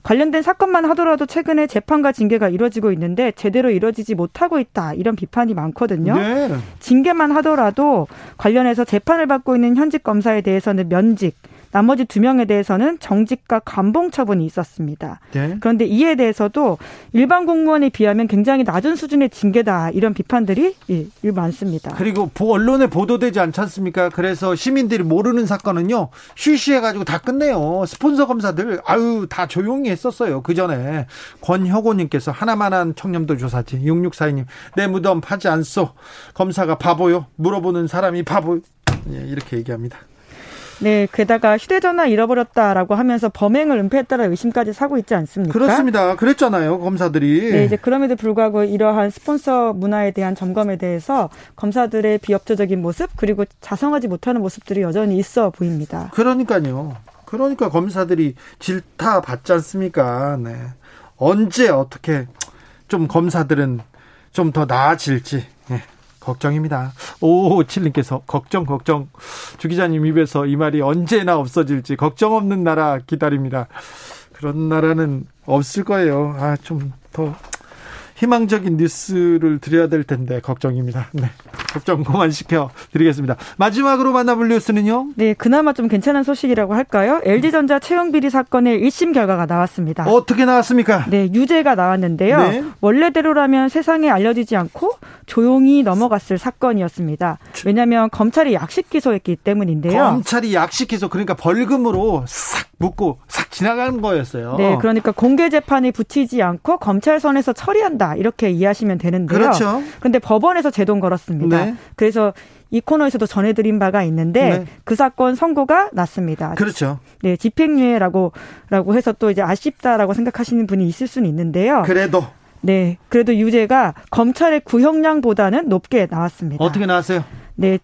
관련된 사건만 하더라도 최근에 재판과 징계가 이루어지고 있는데 제대로 이루어지지 못하고 있다 이런 비판이 많거든요. 네. 징계만 하더라도 관련해서 재판을 받고 있는 현직 검사에 대해서는 면직, 나머지 두 명에 대해서는 정직과 감봉 처분이 있었습니다. 네. 그런데 이에 대해서도 일반 공무원에 비하면 굉장히 낮은 수준의 징계다 이런 비판들이 예, 많습니다. 그리고 언론에 보도되지 않지 않습니까? 그래서 시민들이 모르는 사건은요 쉬쉬해 가지고 다 끝내요. 스폰서 검사들 아유 다 조용히 했었어요. 그 전에 권혁호님께서 하나만한 청렴도 조사지 6642님 내 무덤 파지 않소 검사가 바보요 물어보는 사람이 바보 예, 이렇게 얘기합니다. 네, 게다가 휴대전화 잃어버렸다라고 하면서 범행을 은폐했다는 의심까지 사고 있지 않습니까? 그렇습니다. 그랬잖아요, 검사들이. 네, 이제 그럼에도 불구하고 이러한 스폰서 문화에 대한 점검에 대해서 검사들의 비협조적인 모습 그리고 자성하지 못하는 모습들이 여전히 있어 보입니다. 그러니까요. 그러니까 검사들이 질타 받지 않습니까? 네. 언제 어떻게 좀 검사들은 좀 더 나아질지 네. 걱정입니다. 오칠님께서 걱정 걱정 주 기자님 입에서 이 말이 언제나 없어질지 걱정 없는 나라 기다립니다. 그런 나라는 없을 거예요. 아 좀 더 희망적인 뉴스를 드려야 될 텐데 걱정입니다. 네. 걱정 그만 시켜 드리겠습니다. 마지막으로 만나볼 뉴스는요? 네, 그나마 좀 괜찮은 소식이라고 할까요? LG전자 채용 비리 사건의 1심 결과가 나왔습니다. 어떻게 나왔습니까? 네, 유죄가 나왔는데요. 네. 원래대로라면 세상에 알려지지 않고 조용히 넘어갔을 사건이었습니다. 왜냐하면 검찰이 약식 기소했기 때문인데요. 검찰이 약식 기소 그러니까 벌금으로 싹 묻고 싹 지나가는 거였어요. 네, 그러니까 공개 재판에 붙이지 않고 검찰 선에서 처리한다 이렇게 이해하시면 되는데요. 그렇죠. 그런데 법원에서 제동 걸었습니다. 네. 그래서 이 코너에서도 전해드린 바가 있는데 네. 그 사건 선고가 났습니다. 그렇죠. 네, 집행유예라고 라고 해서 또 이제 아쉽다라고 생각하시는 분이 있을 수는 있는데요. 그래도 네, 그래도 유죄가 검찰의 구형량보다는 높게 나왔습니다. 어떻게 나왔어요? 네,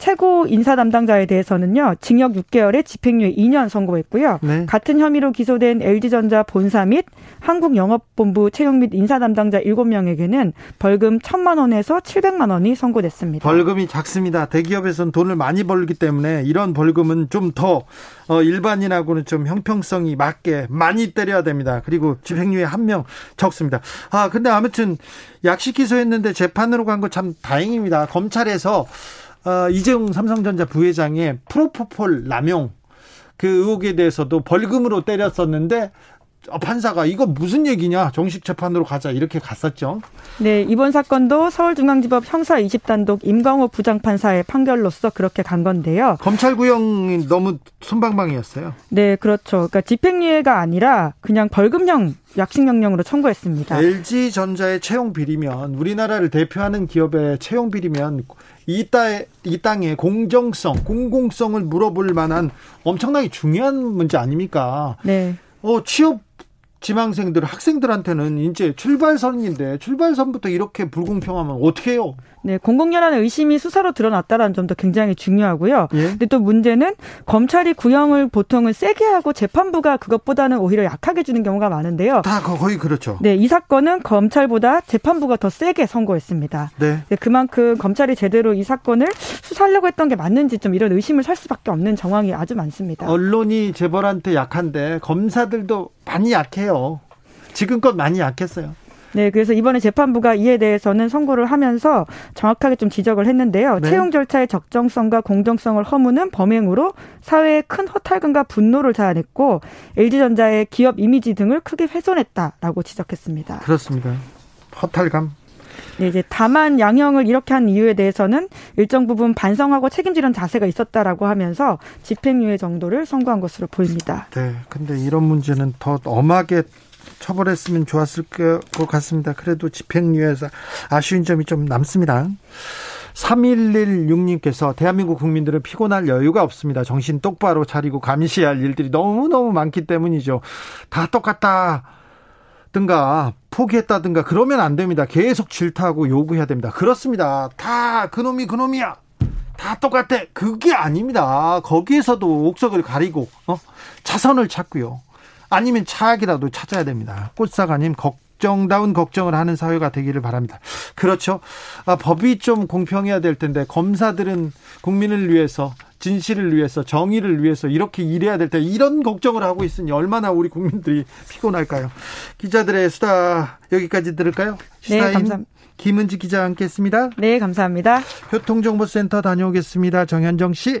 최고 인사 담당자에 대해서는요 징역 6개월에 집행유예 2년 선고했고요. 네. 같은 혐의로 기소된 LG전자 본사 및 한국영업본부 채용 및 인사 담당자 7명에게는 벌금 1천만 원에서 700만 원이 선고됐습니다. 벌금이 작습니다. 대기업에서는 돈을 많이 벌기 때문에 이런 벌금은 좀더 어, 일반인하고는 좀 형평성이 맞게 많이 때려야 됩니다. 그리고 집행유예 한 명 적습니다. 아 근데 아무튼 약식 기소했는데 재판으로 간 거 참 다행입니다. 검찰에서 어, 이재용 삼성전자 부회장의 프로포폴 남용 그 의혹에 대해서도 벌금으로 때렸었는데 어, 판사가 이거 무슨 얘기냐 정식 재판으로 가자 이렇게 갔었죠. 네 이번 사건도 서울중앙지법 형사 20단독 임광호 부장판사의 판결로서 그렇게 간 건데요. 검찰 구형이 너무 손방망이였어요. 네 그렇죠. 그러니까 집행유예가 아니라 그냥 벌금형 약식명령으로 청구했습니다. LG 전자의 채용 비리면 우리나라를 대표하는 기업의 채용 비리면 이, 땅에, 이 땅의 공정성, 공공성을 물어볼 만한 엄청나게 중요한 문제 아닙니까? 네. 어, 취업 지망생들, 학생들한테는 이제 출발선인데 출발선부터 이렇게 불공평하면 어떻게 해요? 네, 공공연한 의심이 수사로 드러났다라는 점도 굉장히 중요하고요. 예? 근데 또 문제는 검찰이 구형을 보통은 세게 하고 재판부가 그것보다는 오히려 약하게 주는 경우가 많은데요. 다 거의 그렇죠. 네, 이 사건은 검찰보다 재판부가 더 세게 선고했습니다. 네. 네 그만큼 검찰이 제대로 이 사건을 수사하려고 했던 게 맞는지 좀 이런 의심을 살 수밖에 없는 정황이 아주 많습니다. 언론이 재벌한테 약한데 검사들도 많이 약해요. 지금껏 많이 약했어요. 네, 그래서 이번에 재판부가 이에 대해서는 선고를 하면서 정확하게 좀 지적을 했는데요. 네. 채용 절차의 적정성과 공정성을 허무는 범행으로 사회에 큰 허탈감과 분노를 자아냈고 LG전자의 기업 이미지 등을 크게 훼손했다라고 지적했습니다. 그렇습니다. 허탈감. 네, 이제 다만 양형을 이렇게 한 이유에 대해서는 일정 부분 반성하고 책임지는 자세가 있었다라고 하면서 집행유예 정도를 선고한 것으로 보입니다. 네, 근데 이런 문제는 더 엄하게 처벌했으면 좋았을 것 같습니다. 그래도 집행유예에서 아쉬운 점이 좀 남습니다. 3116님께서 대한민국 국민들은 피곤할 여유가 없습니다. 정신 똑바로 차리고 감시할 일들이 너무너무 많기 때문이죠. 다 똑같다. 든가 포기했다든가 그러면 안 됩니다. 계속 질타하고 요구해야 됩니다. 그렇습니다. 다 그놈이 그놈이야. 다 똑같아. 그게 아닙니다. 거기에서도 옥석을 가리고 어? 차선을 찾고요. 아니면 차악이라도 찾아야 됩니다. 꽃사가님 걱정다운 걱정을 하는 사회가 되기를 바랍니다. 그렇죠. 아, 법이 좀 공평해야 될 텐데 검사들은 국민을 위해서 진실을 위해서 정의를 위해서 이렇게 일해야 될 때 이런 걱정을 하고 있으니 얼마나 우리 국민들이 피곤할까요? 기자들의 수다 여기까지 들을까요? 네, 감사합니다. 김은지 기자 함께했습니다. 네, 감사합니다. 교통정보센터 다녀오겠습니다. 정현정 씨.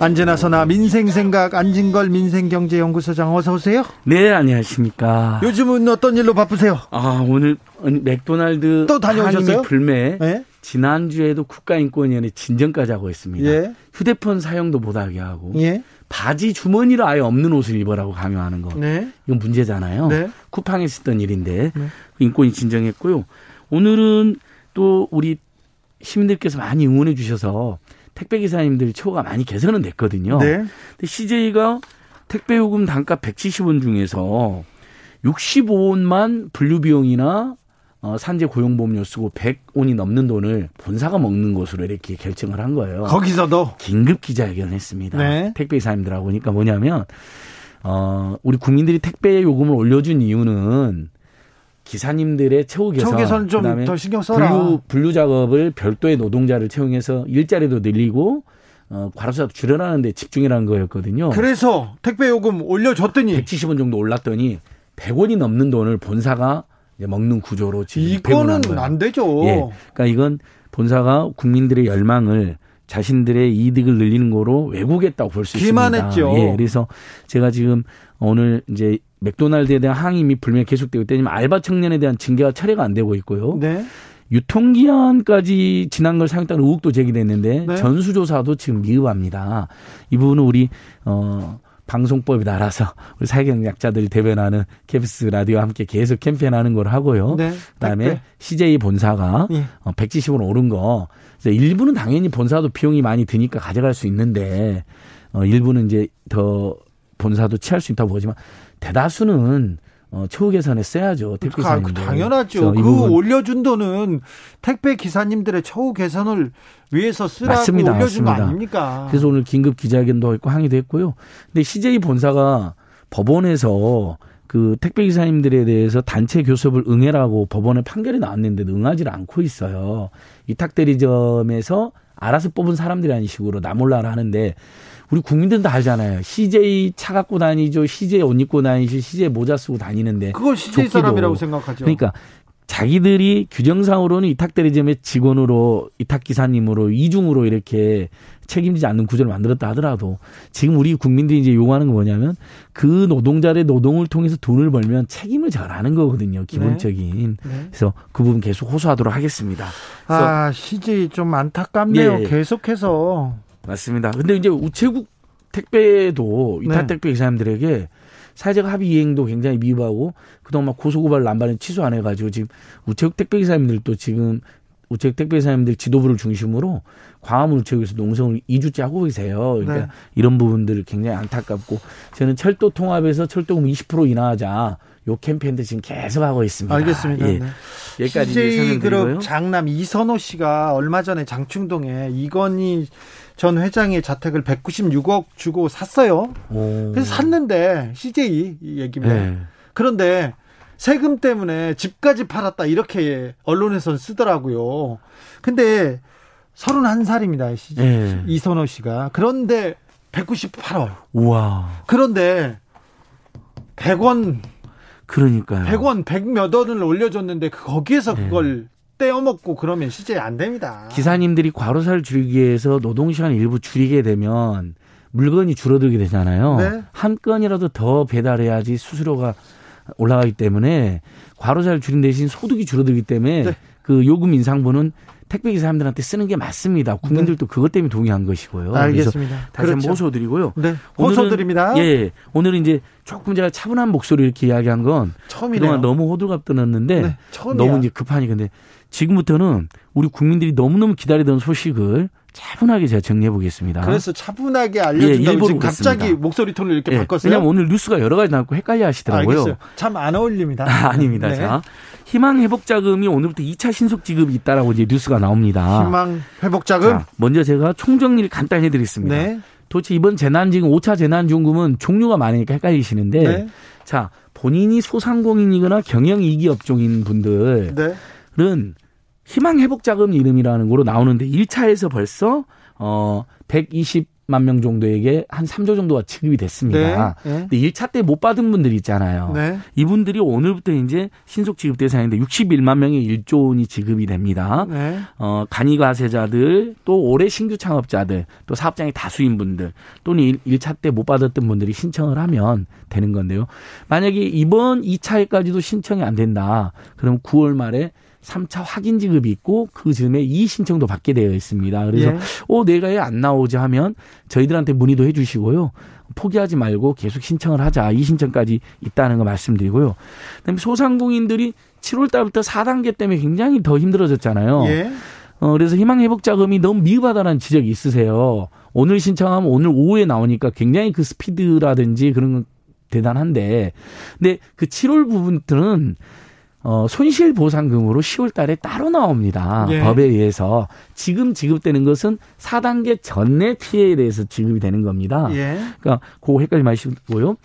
안진아서나 민생생각 안진걸 민생경제연구소장 어서 오세요. 네 안녕하십니까. 요즘은 어떤 일로 바쁘세요? 아 오늘 맥도날드 또 다녀오셨어요? 불매. 네? 지난주에도 국가인권위원회 진정까지 하고 있습니다. 예? 휴대폰 사용도 못하게 하고. 예? 바지 주머니를 아예 없는 옷을 입으라고 강요하는 거. 네. 이건 문제잖아요. 네. 쿠팡에 있었던 일인데 네. 인권이 진정했고요. 오늘은 또 우리 시민들께서 많이 응원해 주셔서 택배 기사님들 처우가 많이 개선은 됐거든요. 네. 근데 CJ가 택배 요금 단가 170원 중에서 65원만 분류 비용이나 어, 산재 고용보험료 쓰고 100원이 넘는 돈을 본사가 먹는 것으로 이렇게 결정을 한 거예요. 거기서도 긴급 기자회견을 했습니다. 네. 택배 기사님들하고 그러니까 뭐냐면 어, 우리 국민들이 택배 요금을 올려준 이유는 기사님들의 처우 개선, 처우 개선 좀 더 신경 써라. 분류 분류 작업을 별도의 노동자를 채용해서 일자리도 늘리고 어, 과로사도 줄여라는 데 집중이라는 거였거든요. 그래서 택배 요금 올려줬더니 170원 정도 올랐더니 100원이 넘는 돈을 본사가 먹는 구조로 지금 이거는. 안 되죠. 예. 그러니까 이건 본사가 국민들의 열망을 자신들의 이득을 늘리는 거로 왜곡했다고 볼 수 있습니다. 기만했죠. 예. 그래서 제가 지금 오늘 이제 맥도날드에 대한 항의이 불명 계속되고 있다면 알바 청년에 대한 징계가 철회가 안 되고 있고요. 네. 유통기한까지 지난 걸 사용했다는 의혹도 제기됐는데 네. 전수조사도 지금 미흡합니다. 이 부분은 우리 어 방송법이 따라서 우리 사회경약자들 대변하는 KBS 라디오와 함께 계속 캠페인하는 걸 하고요. 네. 그다음에 택배. CJ 본사가 예. 어, 170원 오른 거 일부는 당연히 본사도 비용이 많이 드니까 가져갈 수 있는데 어 일부는 이제 더 본사도 취할 수 있다고 보지만 대다수는 어 처우 개선에 써야죠. 택배 가- 기사님들. 당연하죠. 그 부분 올려준 돈은 택배 기사님들의 처우 개선을 위해서 쓰라고 맞습니다. 올려준 거 맞습니다. 아닙니까? 그래서 오늘 긴급 기자회견도 했고 항의도 했고요. 근데 CJ 본사가 법원에서 그 택배 기사님들에 대해서 단체 교섭을 응해라고 법원에 판결이 나왔는데도 응하지를 않고 있어요. 위탁 대리점에서 알아서 뽑은 사람들이라는 식으로 나몰라라 하는데 우리 국민들은 다 알잖아요. CJ 차 갖고 다니죠. CJ 옷 입고 다니죠. CJ 모자 쓰고 다니는데 그걸 CJ 조끼도. 사람이라고 생각하죠. 그러니까 자기들이 규정상으로는 위탁 대리점의 직원으로 위탁 기사님으로 이중으로 이렇게 책임지지 않는 구조를 만들었다 하더라도 지금 우리 국민들이 이제 요구하는 건 뭐냐면 그 노동자의 노동을 통해서 돈을 벌면 책임을 져라는 거거든요. 기본적인. 네. 그래서 그 부분 계속 호소하도록 하겠습니다. 아, CJ 좀 안타깝네요. 예. 계속해서 맞습니다. 근데 이제 우체국 택배도 위탁 네. 택배 기사님들에게 사회적 합의 이행도 굉장히 미흡하고 그동안 막 고소고발 남발은 취소 안 해가지고 지금 우체국 택배 기사님들도 지금 우체국 택배 기사님들 지도부를 중심으로 광화문 우체국에서 농성을 2주째 하고 계세요. 그러니까 네. 이런 부분들을 굉장히 안타깝고 저는 철도 통합에서 철도금 20% 인하하자 요 캠페인도 지금 계속 하고 있습니다. 알겠습니다. 예. 네. 여기까지 CJ. 그룹 장남 이선호 씨가 얼마 전에 장충동에 이건희 전 회장의 자택을 196억 주고 샀어요. 오. 그래서 샀는데 CJ 이 얘기입니다. 네. 그런데 세금 때문에 집까지 팔았다 이렇게 언론에선 쓰더라고요. 근데 31살입니다. CJ 네. 이선호 씨가. 그런데 198억. 우와. 그런데 100원, 그러니까요. 100원, 100몇 원을 올려줬는데 그 거기에서 네. 그걸 떼어먹고 그러면 CJ 안 됩니다. 기사님들이 과로사를 줄이기 위해서 노동시간 일부 줄이게 되면 물건이 줄어들게 되잖아요. 네. 한 건이라도 더 배달해야지 수수료가 올라가기 때문에 과로사를 줄인 대신 소득이 줄어들기 때문에 네. 그 요금 인상분은 택배 기사님들한테 쓰는 게 맞습니다. 국민들도 그것 때문에 동의한 것이고요. 알겠습니다. 다시 한번 그렇죠. 호소드리고요. 네. 오늘은- 호소드립니다. 예, 오늘은 이제 조금 제가 차분한 목소리 이렇게 이야기한 건 처음이네요. 그동안 너무 호들갑 떠났는데 네. 너무 이제 급하니 근데 지금부터는 우리 국민들이 너무너무 기다리던 소식을 차분하게 제가 정리해 보겠습니다. 그래서 차분하게 예, 알려준다고 지금 갑자기. 목소리 톤을 이렇게 예, 바꿨어요. 왜냐면 오늘 뉴스가 여러 가지 나고 헷갈려 하시더라고요. 참 안 어울립니다. 아, [laughs] 아닙니다. 네. 자, 희망 회복 자금이 오늘부터 2차 신속 지급이 있다라고 이제 뉴스가 나옵니다. 희망 회복 자금. 자, 먼저 제가 총정리를 간단히 해 드리겠습니다. 네. 도대체 이번 재난 지금 5차 재난 지원금은 종류가 많으니까 헷갈리시는데 네. 자 본인이 소상공인이거나 경영 이기 업종인 분들은 네. 희망 회복 자금 이름이라는 거로 나오는데 1차에서 벌써 어 120 만 명 정도에게 한 3조 정도가 지급이 됐습니다. 네. 네. 근데 1차 때 못 받은 분들이 있잖아요. 네. 이분들이 오늘부터 이제 신속 지급 대상인데 61만 명의 1조 원이 지급이 됩니다. 네. 어, 간이가세자들, 또 올해 신규 창업자들, 또 사업장의 다수인 분들, 또는 1, 차 때 못 받았던 분들이 신청을 하면 되는 건데요. 만약에 이번 2차에까지도 신청이 안 된다. 그럼 9월 말에 삼차 확인 지급이 있고 그 즈음에 이의 신청도 받게 되어 있습니다. 그래서 예. 어 내가 왜 안 나오지 하면 저희들한테 문의도 해 주시고요. 포기하지 말고 계속 신청을 하자. 이 신청까지 있다는 거 말씀드리고요. 그다음에 소상공인들이 7월 달부터 4단계 때문에 굉장히 더 힘들어졌잖아요. 예. 어, 그래서 희망 회복 자금이 너무 미흡하다는 지적이 있으세요. 오늘 신청하면 오늘 오후에 나오니까 굉장히 그 스피드라든지 그런 건 대단한데. 근데 그 7월 부분들은 어, 손실 보상금으로 10월 달에 따로 나옵니다. 예. 법에 의해서. 지금 지급되는 것은 4단계 전내 피해에 대해서 지급이 되는 겁니다. 예. 그러니까 그거 헷갈리지 마시고요.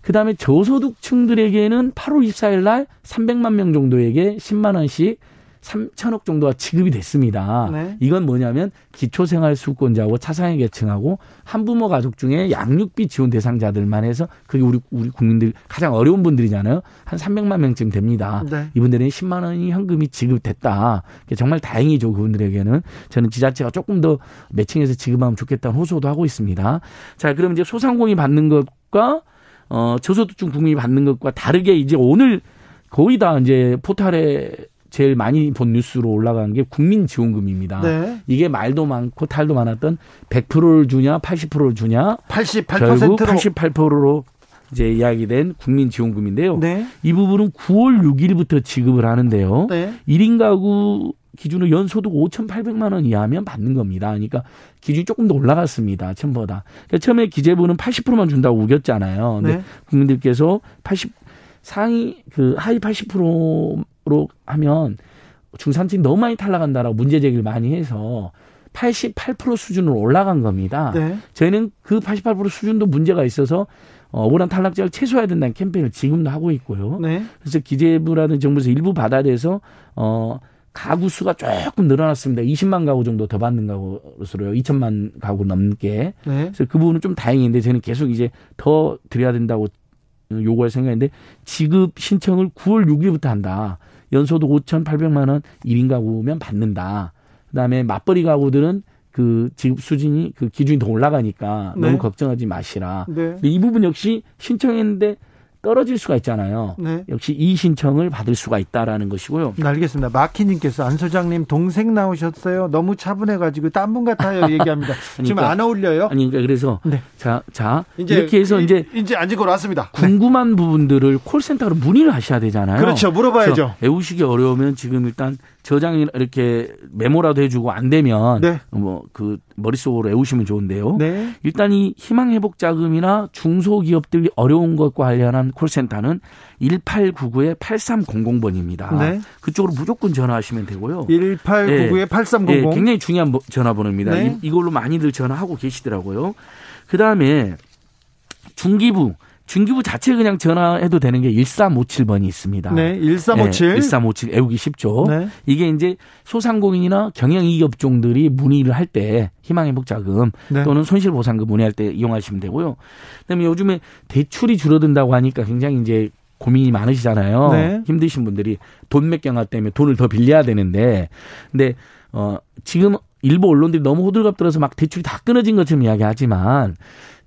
그 다음에 저소득층들에게는 8월 24일 날 300만 명 정도에게 10만 원씩 3천억 정도가 지급이 됐습니다. 네. 이건 뭐냐면 기초생활수급권자하고 차상위 계층하고 한부모 가족 중에 양육비 지원 대상자들만 해서 그게 우리 우리 국민들 가장 어려운 분들이잖아요. 한 300만 명쯤 됩니다. 네. 이분들은 10만 원이 현금이 지급됐다. 정말 다행이죠. 그분들에게는 저는 지자체가 조금 더 매칭해서 지급하면 좋겠다는 호소도 하고 있습니다. 자, 그럼 이제 소상공인 받는 것과 어 저소득층 국민이 받는 것과 다르게 이제 오늘 거의 다 이제 포탈에 제일 많이 본 뉴스로 올라간 게 국민지원금입니다. 네. 이게 말도 많고 탈도 많았던 100%를 주냐 80%를 주냐 88%로 결국 88%로 이제 이야기된 국민지원금인데요. 네. 이 부분은 9월 6일부터 지급을 하는데요. 네. 1인 가구 기준으로 연소득 5,800만 원 이하면 받는 겁니다. 그러니까 기준이 조금 더 올라갔습니다. 처음보다. 그러니까 처음에 기재부는 80%만 준다고 우겼잖아요. 근데 네. 국민들께서 80 상위 그 하위 80% 로 하면 중산층이 너무 많이 탈락한다라고 문제 제기를 많이 해서 88% 수준으로 올라간 겁니다. 네. 저희는 그 88% 수준도 문제가 있어서 어, 억울한 탈락자를 최소화해야 된다는 캠페인을 지금도 하고 있고요. 네. 그래서 기재부라든 정부에서 일부 받아내서 어 가구 수가 조금 늘어났습니다. 20만 가구 정도 더 받는 가구로서요. 2천만 가구 넘게. 네. 그래서 그 부분은 좀 다행인데 저는 계속 이제 더 드려야 된다고 요구할 생각인데 지급 신청을 9월 6일부터 한다. 연소득 5,800만 원 1인 가구면 받는다. 그다음에 맞벌이 가구들은 그 지급 수준이 그 기준이 더 올라가니까 네. 너무 걱정하지 마시라. 네. 근데 이 부분 역시 신청했는데 떨어질 수가 있잖아요. 네. 역시 이 신청을 받을 수가 있다라는 것이고요. 네, 알겠습니다. 마키님께서 안 소장님 동생 나오셨어요. 너무 차분해가지고 딴 분 같아요. [laughs] 얘기합니다. 지금 그러니까- 안 어울려요. 아니 그러니까 그래서 네. 자, 자 이렇게 해서 이- 이제 이제 앉은 거 나왔습니다. 궁금한 부분들을 콜센터로 문의를 하셔야 되잖아요. 그렇죠. 물어봐야죠. 외우시기 어려우면 지금 일단 저장이 이렇게 메모라도 해주고 안 되면 네. 뭐그 머릿속으로 외우시면 좋은데요. 네. 일단 이 희망회복 자금이나 중소기업들이 어려운 것과 관련한 콜센터는 1899의 8300번입니다. 네. 그쪽으로 무조건 전화하시면 되고요. 1899에 8300. 예, 굉장히 중요한 뭐- 전화번호입니다. 네. 이, 이걸로 많이들 전화하고 계시더라고요. 그 다음에 중기부, 중기부 자체 그냥 전화해도 되는 게 1357번이 있습니다. 네. 1357. 예, 1357 외우기 쉽죠. 네. 이게 이제 소상공인이나 경영이익 업종들이 문의를 할 때 희망회복자금 네. 또는 손실보상금 문의할 때 이용하시면 되고요. 그다음에 요즘에 대출이 줄어든다고 하니까 굉장히 이제 고민이 많으시잖아요. 네. 힘드신 분들이 돈 맥경화 때문에 돈을 더 빌려야 되는데, 근데 어 지금 일부 언론들이 너무 호들갑 들어서 막 대출이 다 끊어진 것처럼 이야기하지만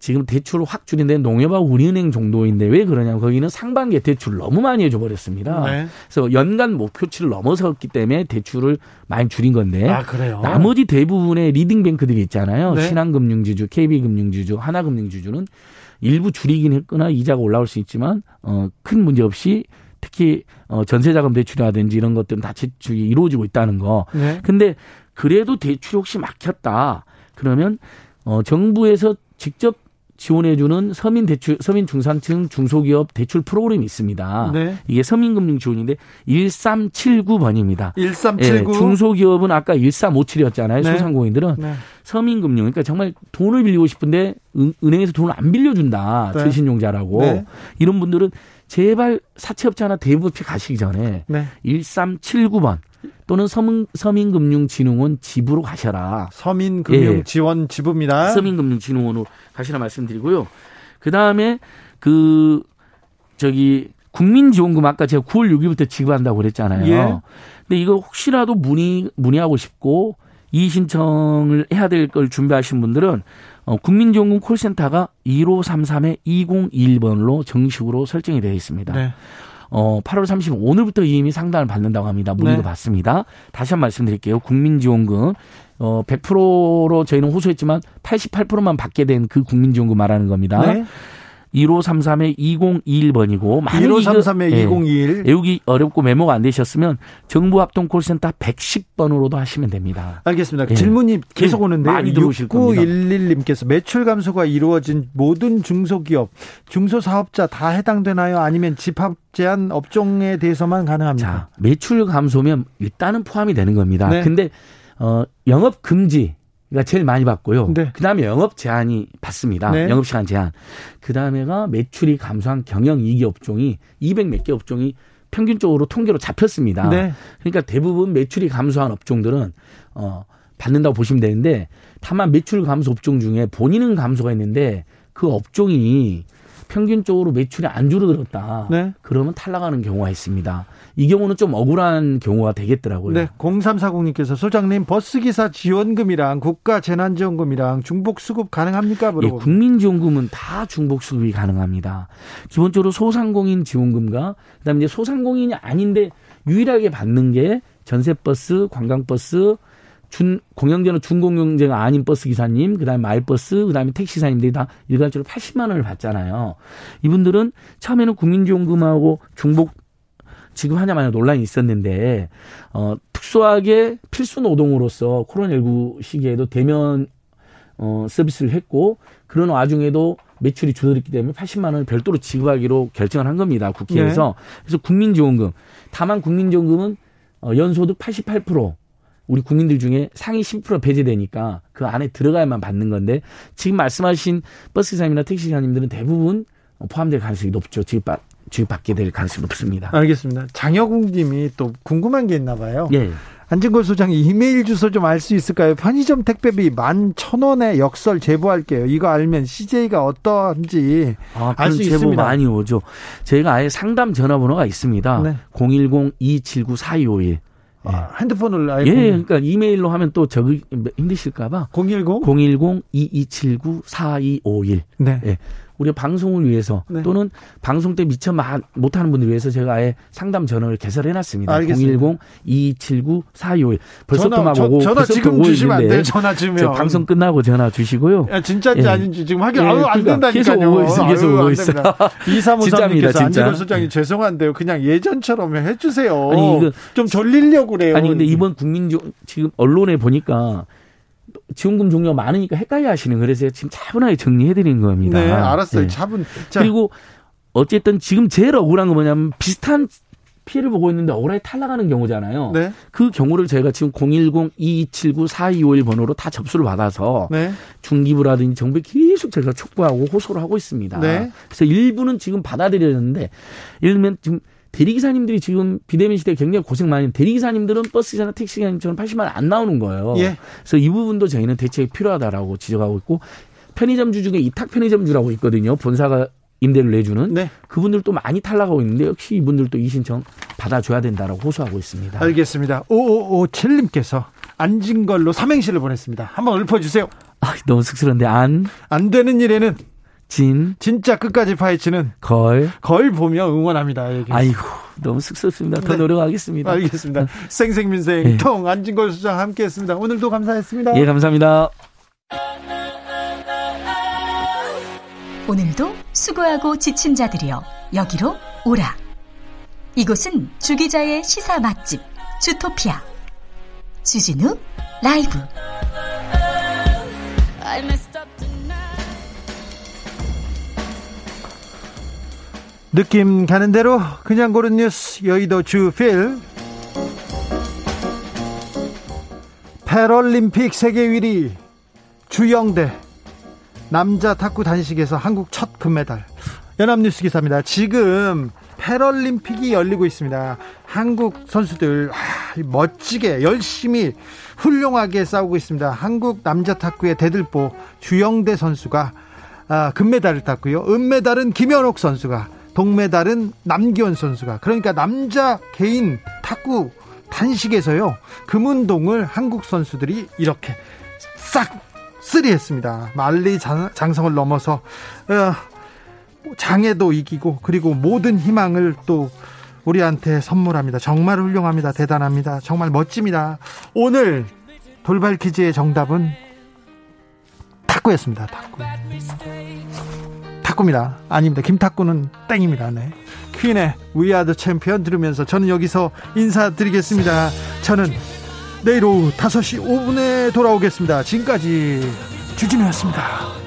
지금 대출을 확 줄인 데 농협하고 우리은행 정도인데 왜 그러냐면 거기는 상반기에 대출을 너무 많이 해줘 버렸습니다. 네. 그래서 연간 목표치를 넘어섰기 때문에 대출을 많이 줄인 건데 아, 그래요? 나머지 대부분의 leading bank들이 있잖아요. 네. 신한금융지주, KB금융지주, 하나금융지주는 일부 줄이긴 했거나 이자가 올라올 수 있지만 어, 큰 문제 없이 특히 어, 전세자금 대출이라든지 이런 것들은 다 대출이 이루어지고 있다는 거. 네. 근데 그래도 대출이 혹시 막혔다. 그러면 어, 정부에서 직접 지원해주는 서민 대출, 서민 중산층 중소기업 대출 프로그램이 있습니다. 네. 이게 서민금융 지원인데 1379번입니다. 1379. 예, 중소기업은 아까 1357이었잖아요. 네. 소상공인들은 네. 서민금융. 그러니까 정말 돈을 빌리고 싶은데 은, 은행에서 돈을 안 빌려준다. 네. 저신용자라고. 네. 이런 분들은 제발 사채업자나 대부업체 가시기 전에 네. 1379번 또는 서민, 서민금융진흥원 집으로 가셔라. 서민금융 예. 지원 지부입니다. 서민금융진흥원으로 가시라 말씀드리고요. 그 다음에 그 저기 국민지원금 아까 제가 9월 6일부터 지급한다고 그랬잖아요. 예. 근데 이거 혹시라도 문의 문의하고 싶고 이 신청을 해야 될 걸 준비하신 분들은 어, 국민지원금 콜센터가 1533의 2021번으로 정식으로 설정이 되어 있습니다. 네. 어 8월 30일 오늘부터 이미 상담을 받는다고 합니다. 문의도 네. 받습니다. 다시 한 번 말씀드릴게요. 국민지원금 어 100%로 저희는 호소했지만 88%만 받게 된 그 국민지원금 말하는 겁니다. 네. 1533에 2021번이고 1533에 2021 외우기 어렵고 메모가 안 되셨으면 정부 합동 콜센터 110번으로도 하시면 됩니다. 알겠습니다. 예. 질문이 계속 예. 오는데 많이 들어오실 6911님께서 매출 감소가 이루어진 모든 중소기업, 중소사업자 다 해당되나요? 아니면 집합 제한 업종에 대해서만 가능합니까? 자, 매출 감소면 일단은 포함이 되는 겁니다. 네. 근데 어 영업 금지 가 제일 많이 받고요. 네. 그다음에 영업 제한이 받습니다. 네. 영업 시간 제한. 그다음에가 매출이 감소한 경영 이기 업종이 200 몇 개 업종이 평균적으로 통계로 잡혔습니다. 네. 그러니까 대부분 매출이 감소한 업종들은 어 받는다고 보시면 되는데 다만 매출 감소 업종 중에 본인은 감소가 있는데 그 업종이 평균적으로 매출이 안 줄어들었다. 네. 그러면 탈락하는 경우가 있습니다. 이 경우는 좀 억울한 경우가 되겠더라고요. 네. 0340님께서 소장님 버스기사 지원금이랑 국가 재난지원금이랑 중복 수급 가능합니까? 예, 국민지원금은 다 중복 수급이 가능합니다. 기본적으로 소상공인 지원금과 그다음에 이제 소상공인이 아닌데 유일하게 받는 게 전세버스, 관광버스, 준 공영제는 준공영제가 아닌 버스 기사님, 그다음에 마을버스, 그다음에 택시사님들이 다 일괄적으로 80만 원을 받잖아요. 이분들은 처음에는 국민지원금하고 중복 지금 하냐 마냐 논란이 있었는데 어 특수하게 필수 노동으로서 코로나19 시기에도 대면 어 서비스를 했고 그런 와중에도 매출이 줄어들기 때문에 80만 원을 별도로 지급하기로 결정을 한 겁니다. 국회에서. 네. 그래서 국민지원금. 다만 국민지원금은 어 연소득 88% 우리 국민들 중에 상위 10% 배제되니까 그 안에 들어가야만 받는 건데 지금 말씀하신 버스기사님이나 택시기사님들은 대부분 포함될 가능성이 높죠. 지급받, 지급받게 될 가능성이 높습니다. 알겠습니다. 장혁웅 님이 또 궁금한 게 있나 봐요. 예. 안진걸 소장이 이메일 주소 좀 알 수 있을까요? 편의점 택배비 만 천 원에 역설 제보할게요. 이거 알면 CJ가 어떠한지 아, 알수 있습니다. 많이 오죠. 저희가 아예 상담 전화번호가 있습니다. 네. 010-279-4251. 아, 핸드폰을 아예 예, 그러니까 이메일로 하면 또 적기 힘드실까봐 010 010 2279 4251. 네. 예. 우리 방송을 위해서 네. 또는 방송 때 미처 못하는 분들 위해서 제가 아예 상담 전화를 개설해 놨습니다. 010-2279-4251. 벌써 또막 오고 전화 지금 주시면 안 돼요. 전화 주면. 방송 끝나고 전화 주시고요. 야, 진짜인지 예. 아닌지 지금 확인 예, 아유, 안 그러니까 된다니까요. 계속 오고 있어. 계속 오고 있어. [laughs] 2353님께서 안진걸 소장님 죄송한데요. 그냥 예전처럼 해 주세요. 아니 이거 좀 졸리려고 그래요. 아니 근데 이번 국민적 지금 언론에 보니까 지원금 종류가 많으니까 헷갈려 하시는 그래서 지금 차분하게 정리해 드리는 겁니다. 네, 알았어요. 네. 차분. 자. 그리고 어쨌든 지금 제일 억울한 건 뭐냐면 비슷한 피해를 보고 있는데 억울하게 탈락하는 경우잖아요. 네. 그 경우를 저희가 지금 010-2279-4251 번호로 다 접수를 받아서 네. 중기부라든지 정부에 계속 제가 촉구하고 호소를 하고 있습니다. 네. 그래서 일부는 지금 받아들여졌는데 예를 들면 지금 대리기사님들이 지금 비대면 시대에 굉장히 고생 많이 대리기사님들은 버스기사나 택시기사님처럼 80만 원 안 나오는 거예요. 예. 그래서 이 부분도 저희는 대책이 필요하다라고 지적하고 있고 편의점주 중에 이탁 편의점주라고 있거든요. 본사가 임대를 내주는 네. 그분들도 많이 탈락하고 있는데 역시 이분들도 이 신청 받아줘야 된다라고 호소하고 있습니다. 알겠습니다. 5557님께서 앉은 걸로 삼행시를 보냈습니다. 한번 읊어주세요. 아, 너무 쑥스러운데 안. 안 되는 일에는 진. 진짜 끝까지 파헤치는 걸. 걸 보며 응원합니다. 여기. 아이고, 너무 쑥스럽습니다. 더 네. 노력하겠습니다. 알겠습니다. [laughs] 생생민생 네. 통 안진걸 수장 함께 했습니다. 오늘도 감사했습니다. 예, 감사합니다. 오늘도 수고하고 지친 자들이여 여기로 오라. 이곳은 주기자의 시사 맛집 주토피아. 주진우 라이브. 느낌 가는 대로 그냥 고른 뉴스 여의도 주필 패럴림픽 세계 1위 주영대 남자 탁구 단식에서 한국 첫 금메달 연합뉴스 기사입니다. 지금 패럴림픽이 열리고 있습니다. 한국 선수들 아, 멋지게 열심히 훌륭하게 싸우고 있습니다. 한국 남자 탁구의 대들보 주영대 선수가 아, 금메달을 땄고요. 은메달은 김현옥 선수가 동메달은 남기원 선수가 그러니까 남자 개인 탁구 단식에서요 금운동을 한국 선수들이 이렇게 싹 쓰리했습니다. 만리 장성을 넘어서 어, 장애도 이기고 그리고 모든 희망을 또 우리한테 선물합니다. 정말 훌륭합니다. 대단합니다. 정말 멋집니다. 오늘 돌발 퀴즈의 정답은 탁구였습니다. 탁구. 탁구입니다. 아닙니다. 김탁구는 땡입니다. 네. 퀸의 We Are the Champion 들으면서 저는 여기서 인사드리겠습니다. 저는 내일 오후 5시 5분에 돌아오겠습니다. 지금까지 주진우였습니다.